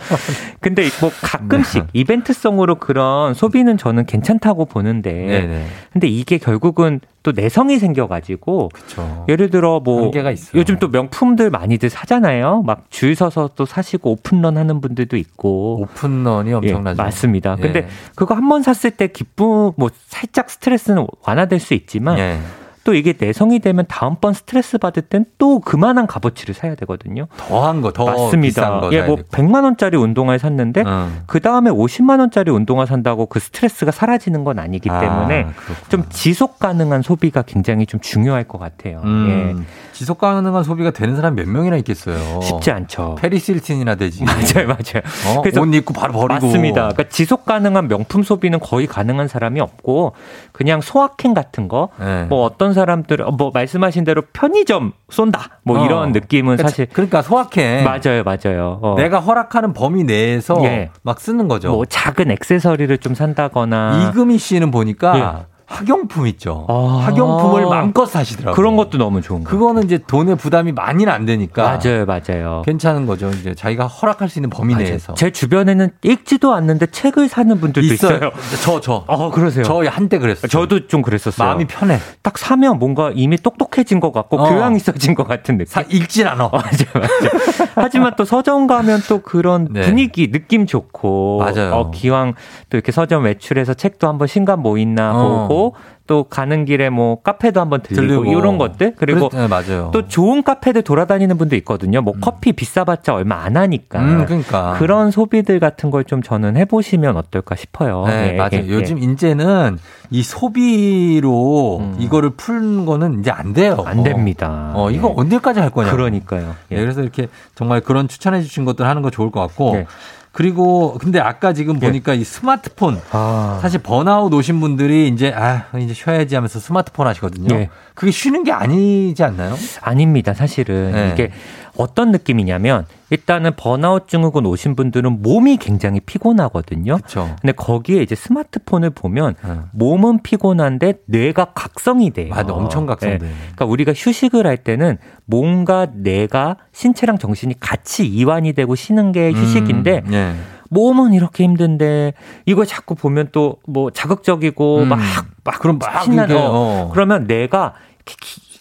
근데 뭐 가끔씩 네. 이벤트성으로 그런 소비는 저는 괜찮다고 보는데 네네. 근데 이게 결국은 또 내성이 생겨가지고 그쵸. 예를 들어 뭐 요즘 또 명품들 많이들 사잖아요. 막 줄 서서 또 사시고 오픈런 하는 분들도 있고 오픈런이 엄청나죠. 예, 맞습니다. 예. 근데 그거 한 번 샀을 때 기쁨 뭐 살짝 스트레스는 완화될 수 있지만 예. 또 이게 내성이 되면 다음번 스트레스 받을 땐 또 그만한 값어치를 사야 되거든요. 더한 거, 더 맞습니다. 거 예, 뭐 100만 원짜리 운동화를 샀는데 음. 그 다음에 50만 원짜리 운동화 산다고 그 스트레스가 사라지는 건 아니기 때문에 아, 좀 지속 가능한 소비가 굉장히 좀 중요할 것 같아요. 음. 예. 지속 가능한 소비가 되는 사람 몇 명이나 있겠어요. 쉽지 않죠. 패리스 힐튼이나 되지. 맞아요, 맞아요. 어? 그래서 옷 입고 바로 버리고. 맞습니다. 그러니까 지속 가능한 명품 소비는 거의 가능한 사람이 없고 그냥 소확행 같은 거, 네. 뭐 어떤 사람들, 뭐 말씀하신 대로 편의점 쏜다, 뭐 어. 이런 느낌은 그러니까, 사실. 그러니까 소확행. 맞아요, 맞아요. 어. 내가 허락하는 범위 내에서 예. 막 쓰는 거죠. 뭐 작은 액세서리를 좀 산다거나. 이금희 씨는 보니까. 예. 학용품 있죠. 아~ 학용품을 마음껏 사시더라고요. 그런 것도 너무 좋은 거. 그거는 이제 돈의 부담이 많이는 안 되니까. 맞아요, 맞아요. 괜찮은 거죠. 이제 자기가 허락할 수 있는 범위 맞아요. 내에서. 제 주변에는 읽지도 않는데 책을 사는 분들도 있어요. 있어요. 저, 저. 어, 그러세요. 저 한때 그랬어요. 저도 좀 그랬었어요. 마음이 편해. 딱 사면 뭔가 이미 똑똑해진 것 같고 어. 교양 있어진 것 같은 느낌. 사, 읽진 않아. 맞아요, 맞아요. 하지만 또 서점 가면 또 그런 네. 분위기, 느낌 좋고. 맞아요. 어, 기왕 또 이렇게 서점 외출해서 책도 한번 신간 뭐 있나 어. 보고 또 가는 길에 뭐 카페도 한번 들리고, 들리고. 이런 것들 그리고 그래, 네, 맞아요. 또 좋은 카페들 돌아다니는 분도 있거든요. 뭐 음. 커피 비싸봤자 얼마 안 하니까. 음, 그러니까 그런 소비들 같은 걸 좀 저는 해보시면 어떨까 싶어요. 네, 예, 맞아요. 예, 요즘 예. 이제는 이 소비로 음. 이거를 푸는 거는 이제 안 돼요. 안 됩니다. 어, 이거 예. 언제까지 할 거냐. 그러니까요. 예. 네, 그래서 이렇게 정말 그런 추천해 주신 것들 하는 거 좋을 것 같고. 네. 그리고 근데 아까 지금 예. 보니까 이 스마트폰 아. 사실 번아웃 오신 분들이 이제 아 이제 쉬어야지 하면서 스마트폰 하시거든요. 예. 그게 쉬는 게 아니지 않나요? 아닙니다. 사실은 네. 이게 어떤 느낌이냐면 일단은 번아웃 증후군 오신 분들은 몸이 굉장히 피곤하거든요. 그쵸. 근데 거기에 이제 스마트폰을 보면 네. 몸은 피곤한데 뇌가 각성이 돼요. 맞아, 엄청 각성돼. 네. 그러니까 우리가 휴식을 할 때는 몸과 뇌가 신체랑 정신이 같이 이완이 되고 쉬는 게 휴식인데 음, 네. 몸은 이렇게 힘든데 이거 자꾸 보면 또 뭐 자극적이고 막막 음. 막 그럼 막 신나는 어. 그러면 내가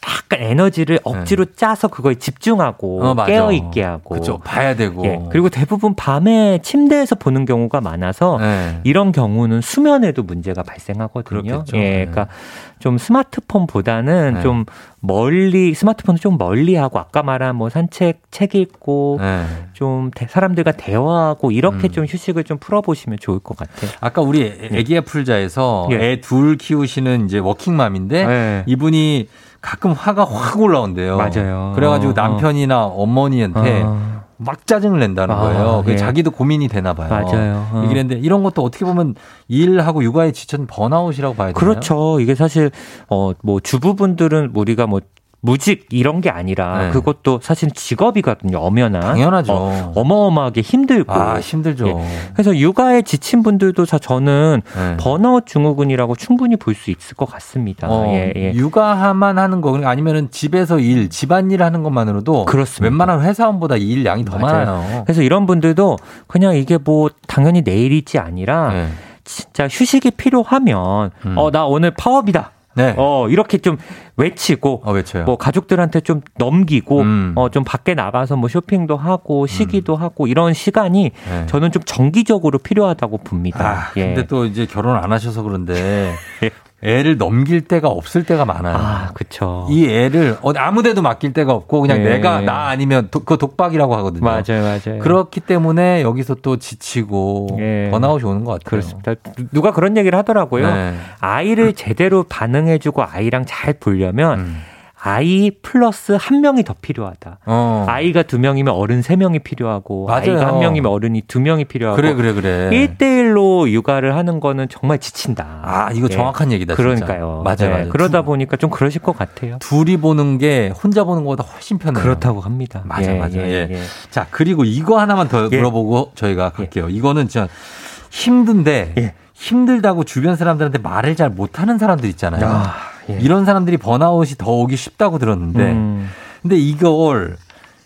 약간 에너지를 억지로 네. 짜서 그거에 집중하고 어, 깨어 있게 하고 그렇죠. 봐야 되고 예. 그리고 대부분 밤에 침대에서 보는 경우가 많아서 네. 이런 경우는 수면에도 문제가 발생하거든요. 그렇겠죠. 예. 네. 그러니까 좀 스마트폰보다는 네. 좀 멀리 스마트폰을 좀 멀리하고 아까 말한 뭐 산책, 책 읽고 네. 좀 사람들과 대화하고 이렇게 음. 좀 휴식을 좀 풀어보시면 좋을 것 같아요. 아까 우리 애기야 풀자에서 예. 애둘 키우시는 이제 워킹맘인데 네. 이분이 가끔 화가 확 올라온대요. 맞아요. 그래가지고 어, 어. 남편이나 어. 어머니한테 어. 막 짜증을 낸다는 아, 거예요. 예. 자기도 고민이 되나 봐요. 맞아요. 어. 했는데 이런 것도 어떻게 보면 일하고 육아에 지친 번아웃이라고 봐야 되나요? 그렇죠. 이게 사실 어뭐 주부분들은 우리가 뭐 무직 이런 게 아니라 네. 그것도 사실 직업이거든요. 엄연한. 당연하죠. 어, 마어마하게 힘들고. 아, 힘들죠. 예. 그래서 육아에 지친 분들도 저는 네. 번아웃 증후군이라고 충분히 볼 수 있을 것 같습니다. 어, 예, 예. 육아만 하는 거 그러니까 아니면은 집에서 일, 집안일 하는 것만으로도 그렇습니다. 웬만한 회사원보다 일 양이 더 맞아요. 많아요. 그래서 이런 분들도 그냥 이게 뭐 당연히 내일이지 아니라 네. 진짜 휴식이 필요하면 음. 어나 오늘 파업이다. 네. 어, 이렇게 좀 외치고 어, 외쳐요. 뭐 가족들한테 좀 넘기고 음. 어, 좀 밖에 나가서 뭐 쇼핑도 하고 쉬기도 음. 하고 이런 시간이 네. 저는 좀 정기적으로 필요하다고 봅니다. 아, 예. 근데 또 이제 결혼 안 하셔서 그런데 예. 애를 넘길 때가 없을 때가 많아요. 아, 그렇죠. 이 애를 아무데도 맡길 데가 없고 그냥 네. 내가 나 아니면 도, 그 독박이라고 하거든요. 맞아요, 맞아요. 그렇기 때문에 여기서 또 지치고 네. 번아웃이 오는 것 같아요. 그렇습니다. 누가 그런 얘기를 하더라고요. 네. 아이를 제대로 반응해주고 아이랑 잘 보려면 음. 아이 플러스 한 명이 더 필요하다. 어. 아이가 두 명이면 어른 세 명이 필요하고 맞아요. 아이가 한 명이면 어른이 두 명이 필요하고 그래 그래 그래. 1대1로 육아를 하는 거는 정말 지친다. 아, 이거 예. 정확한 얘기다 그러니까요. 맞아요, 네. 맞아요. 그러다 보니까 좀 그러실 것 같아요. 둘이 보는 게 혼자 보는 것보다 훨씬 편해요. 그렇다고 합니다. 맞아 예, 맞아. 예, 예. 자, 그리고 이거 하나만 더 예. 물어보고 저희가 갈게요. 이거는 진짜 힘든데 예. 힘들다고 주변 사람들한테 말을 잘 못하는 사람들 있잖아요. 야. 예. 이런 사람들이 번아웃이 더 오기 쉽다고 들었는데, 음. 근데 이걸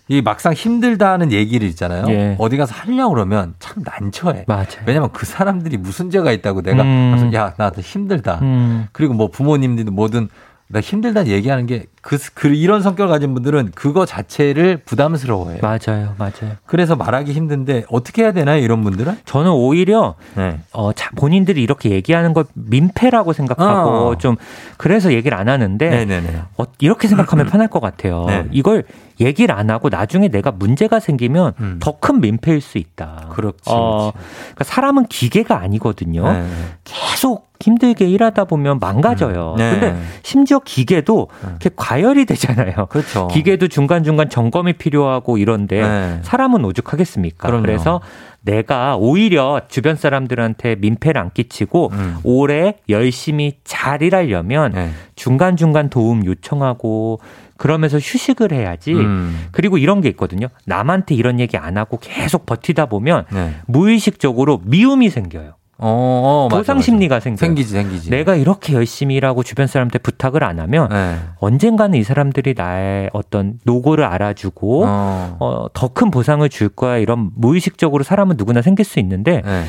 이 막상 힘들다는 얘기를 있잖아요. 예. 어디 가서 하려고 그러면 참 난처해. 맞아요. 왜냐면 그 사람들이 무슨 죄가 있다고 내가 음. 야, 나도 힘들다. 음. 그리고 뭐 부모님들도 뭐든 나 힘들다 얘기하는 게 그, 그, 이런 성격을 가진 분들은 그거 자체를 부담스러워해요. 맞아요, 맞아요. 그래서 말하기 힘든데 어떻게 해야 되나요, 이런 분들은? 저는 오히려, 네. 어, 자, 본인들이 이렇게 얘기하는 걸 민폐라고 생각하고 어. 좀 그래서 얘기를 안 하는데, 네네네. 어, 이렇게 생각하면 편할 것 같아요. 네. 이걸 얘기를 안 하고 나중에 내가 문제가 생기면 음. 더큰 민폐일 수 있다. 그렇지. 어, 그러니까 사람은 기계가 아니거든요. 네. 계속 힘들게 일하다 보면 망가져요. 음. 네. 근데 심지어 기계도 네. 이렇게 과 열이 되잖아요. 그렇죠. 기계도 중간중간 점검이 필요하고 이런데 네. 사람은 오죽하겠습니까? 그럼요. 그래서 내가 오히려 주변 사람들한테 민폐를 안 끼치고 음. 오래 열심히 잘 일하려면 네. 중간중간 도움 요청하고 그러면서 휴식을 해야지. 음. 그리고 이런 게 있거든요. 남한테 이런 얘기 안 하고 계속 버티다 보면 네. 무의식적으로 미움이 생겨요. 어, 어, 보상 심리가 생겨 생기지, 생기지. 내가 이렇게 열심히 일하고 주변 사람한테 부탁을 안 하면 네. 언젠가는 이 사람들이 나의 어떤 노고를 알아주고 어. 어 더 큰 보상을 줄 거야 이런 무의식적으로 사람은 누구나 생길 수 있는데 네.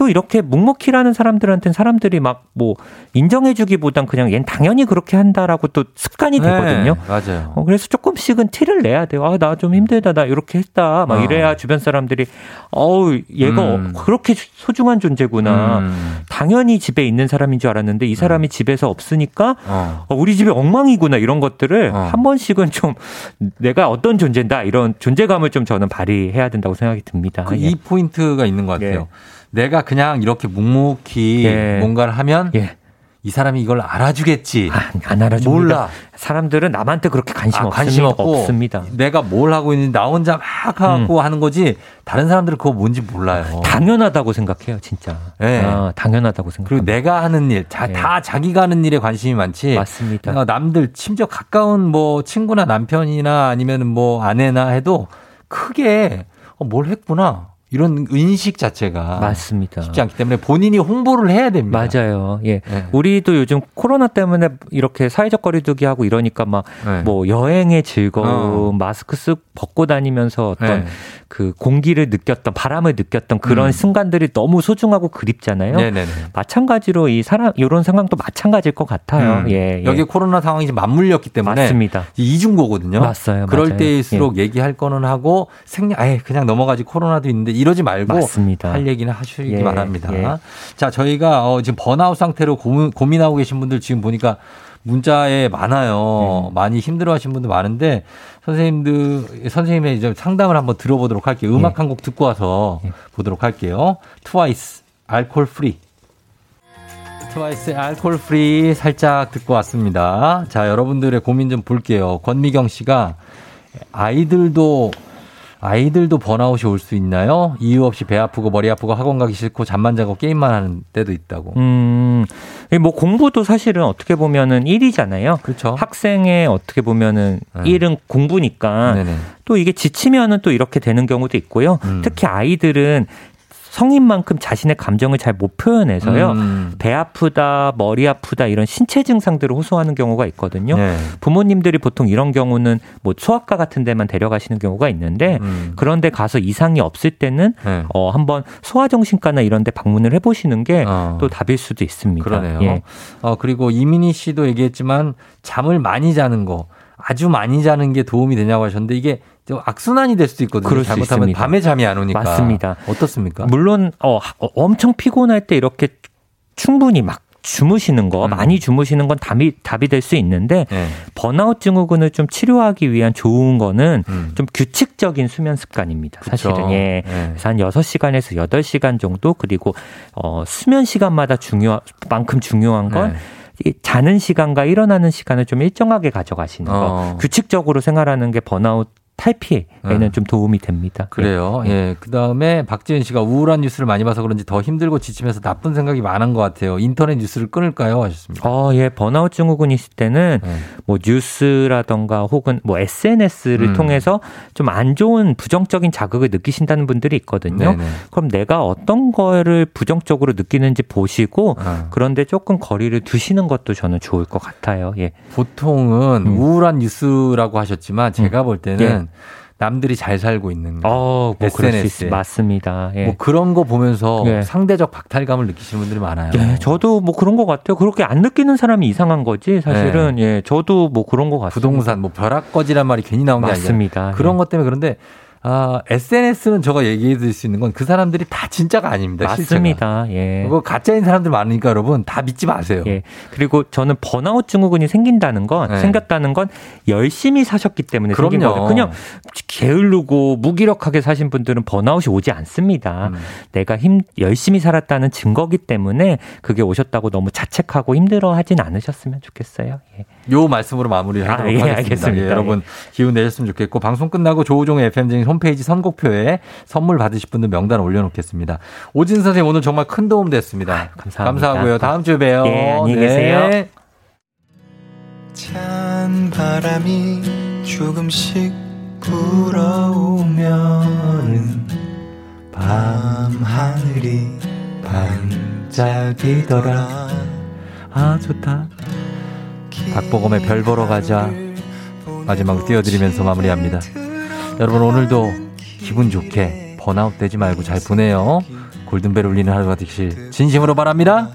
또 이렇게 묵묵히라는 사람들한테는 사람들이 막 뭐 인정해주기보단 그냥 얜 당연히 그렇게 한다라고 또 습관이 네, 되거든요. 네, 맞아요. 어, 그래서 조금씩은 티를 내야 돼요. 아, 나 좀 힘들다. 나 이렇게 했다. 막 어. 이래야 주변 사람들이 어우, 얘가 음. 그렇게 소중한 존재구나. 음. 당연히 집에 있는 사람인 줄 알았는데 이 사람이 음. 집에서 없으니까 어. 어, 우리 집이 엉망이구나. 이런 것들을 어. 한 번씩은 좀 내가 어떤 존재인다. 이런 존재감을 좀 저는 발휘해야 된다고 생각이 듭니다. 그이 예. 포인트가 있는 것 같아요. 예. 내가 그냥 이렇게 묵묵히 예. 뭔가를 하면 예. 이 사람이 이걸 알아주겠지. 아, 안 알아줍니다. 몰라. 사람들은 남한테 그렇게 관심, 아, 관심 없고 없습니다. 내가 뭘 하고 있는지 나 혼자 막 하고 음. 하는 거지. 다른 사람들은 그거 뭔지 몰라요. 당연하다고 생각해요, 진짜. 네. 아, 당연하다고 생각. 그리고 내가 하는 일, 자, 네. 다 자기가 하는 일에 관심이 많지. 맞습니다. 어, 남들 심지어 가까운 뭐 친구나 남편이나 아니면 뭐 아내나 해도 크게 어, 뭘 했구나. 이런 인식 자체가 맞습니다. 쉽지 않기 때문에 본인이 홍보를 해야 됩니다. 맞아요. 예. 네. 우리도 요즘 코로나 때문에 이렇게 사회적 거리두기 하고 이러니까 막뭐 네. 뭐 여행의 즐거움, 어. 마스크 쓱 벗고 다니면서 어떤 네. 그 공기를 느꼈던 바람을 느꼈던 그런 음. 순간들이 너무 소중하고 그립잖아요. 네네네. 마찬가지로 이 사람 이런 상황도 마찬가지일 것 같아요. 음. 예, 예. 여기 코로나 상황이 지금 맞물렸기 때문에 맞습니다. 이중고거든요. 맞어요. 그럴 맞아요. 때일수록 예. 얘기할 거는 하고 생략 아예 그냥 넘어가지 코로나도 있는데 이러지 말고 맞습니다. 할 얘기는 하시기 예. 바랍니다. 예. 자, 저희가 어 지금 번아웃 상태로 고민, 고민하고 계신 분들 지금 보니까 문자에 많아요. 네. 많이 힘들어하신 분들 많은데 선생님들 선생님의 이제 상담을 한번 들어보도록 할게요. 음악 네. 한곡 듣고 와서 네. 보도록 할게요. 트와이스 Alcohol-Free. 트와이스 Alcohol-Free 살짝 듣고 왔습니다. 자, 여러분들의 고민 좀 볼게요. 권미경 씨가 아이들도 아이들도 번아웃이 올 수 있나요? 이유 없이 배 아프고 머리 아프고 학원 가기 싫고 잠만 자고 게임만 하는 때도 있다고. 음, 뭐 공부도 사실은 어떻게 보면은 일이잖아요. 그렇죠. 학생의 어떻게 보면은 네. 일은 공부니까 네네. 또 이게 지치면은 또 이렇게 되는 경우도 있고요. 음. 특히 아이들은 성인만큼 자신의 감정을 잘 못 표현해서요. 음. 배 아프다, 머리 아프다 이런 신체 증상들을 호소하는 경우가 있거든요. 네. 부모님들이 보통 이런 경우는 뭐 소아과 같은 데만 데려가시는 경우가 있는데 음. 그런데 가서 이상이 없을 때는 네. 어 한번 소아정신과나 이런 데 방문을 해 보시는 게또 어. 답일 수도 있습니다. 그러네요. 예. 어 그리고 이민희 씨도 얘기했지만 잠을 많이 자는 거 아주 많이 자는 게 도움이 되냐고 하셨는데 이게 악순환이 될 수도 있거든요. 그럴 잘못하면 있습니다. 밤에 잠이 안 오니까. 맞습니다. 어떻습니까? 물론 어, 어 엄청 피곤할 때 이렇게 충분히 막 주무시는 거 음. 많이 주무시는 건 답이 답이 될 수 있는데 네. 번아웃 증후군을 좀 치료하기 위한 좋은 거는 음. 좀 규칙적인 수면 습관입니다. 그쵸. 사실은 예. 네. 그래서 한 6시간에서 8시간 정도 그리고 어 수면 시간마다 중요 만큼 중요한 건 네. 자는 시간과 일어나는 시간을 좀 일정하게 가져가시는 거. 어. 규칙적으로 생활하는 게 번아웃 탈피에는 음. 좀 도움이 됩니다. 그래요. 예. 예. 그 다음에 박지은 씨가 우울한 뉴스를 많이 봐서 그런지 더 힘들고 지치면서 나쁜 생각이 많은 것 같아요. 인터넷 뉴스를 끊을까요? 하셨습니다. 어, 예. 번아웃 증후군 있을 때는 네. 뭐 뉴스라던가 혹은 뭐 SNS를 음. 통해서 좀 안 좋은 부정적인 자극을 느끼신다는 분들이 있거든요. 네네. 그럼 내가 어떤 거를 부정적으로 느끼는지 보시고 어. 그런데 조금 거리를 두시는 것도 저는 좋을 것 같아요. 예. 보통은 음. 우울한 뉴스라고 하셨지만 제가 음. 볼 때는 예. 남들이 잘 살고 있는 어, 뭐 SNS 맞습니다. 예. 뭐 그런 거 보면서 예. 상대적 박탈감을 느끼시는 분들이 많아요. 예, 저도 뭐 그런 것 같아요. 그렇게 안 느끼는 사람이 이상한 거지 사실은 예, 예 저도 뭐 그런 것 같습니다. 부동산 뭐 벼락거지란 말이 괜히 나온 게 맞습니다. 아니라 그런 예. 것 때문에 그런데 아, SNS는 제가 얘기해 드릴 수 있는 건 그 사람들이 다 진짜가 아닙니다. 맞습니다. 실제가. 예. 그거 가짜인 사람들 많으니까 여러분 다 믿지 마세요. 예. 그리고 저는 번아웃 증후군이 생긴다는 건 네. 생겼다는 건 열심히 사셨기 때문에 그럼요. 생긴 거죠. 그냥 게을르고 무기력하게 사신 분들은 번아웃이 오지 않습니다. 음. 내가 힘 열심히 살았다는 증거기 때문에 그게 오셨다고 너무 자책하고 힘들어하진 않으셨으면 좋겠어요. 예. 요 말씀으로 마무리하도록 아, 예, 하겠습니다. 알겠습니다. 예, 여러분 기운 내셨으면 좋겠고 방송 끝나고 조우종의 FM쟁 홈페이지 선곡표에 선물 받으실 분들 명단 올려놓겠습니다. 오진 선생님 오늘 정말 큰 도움 됐습니다. 아유, 감사합니다. 감사하고요. 다음 주에 봬요. 네, 안녕히 계세요. 네. 찬 바람이 조금씩 불어오면 밤 하늘이 반짝이더라. 아 좋다. 박보검의 별 보러 가자 마지막으로 띄워드리면서 마무리합니다. 여러분 오늘도 기분 좋게 번아웃 되지 말고 잘 보내요. 골든벨 울리는 하루가 되길 진심으로 바랍니다.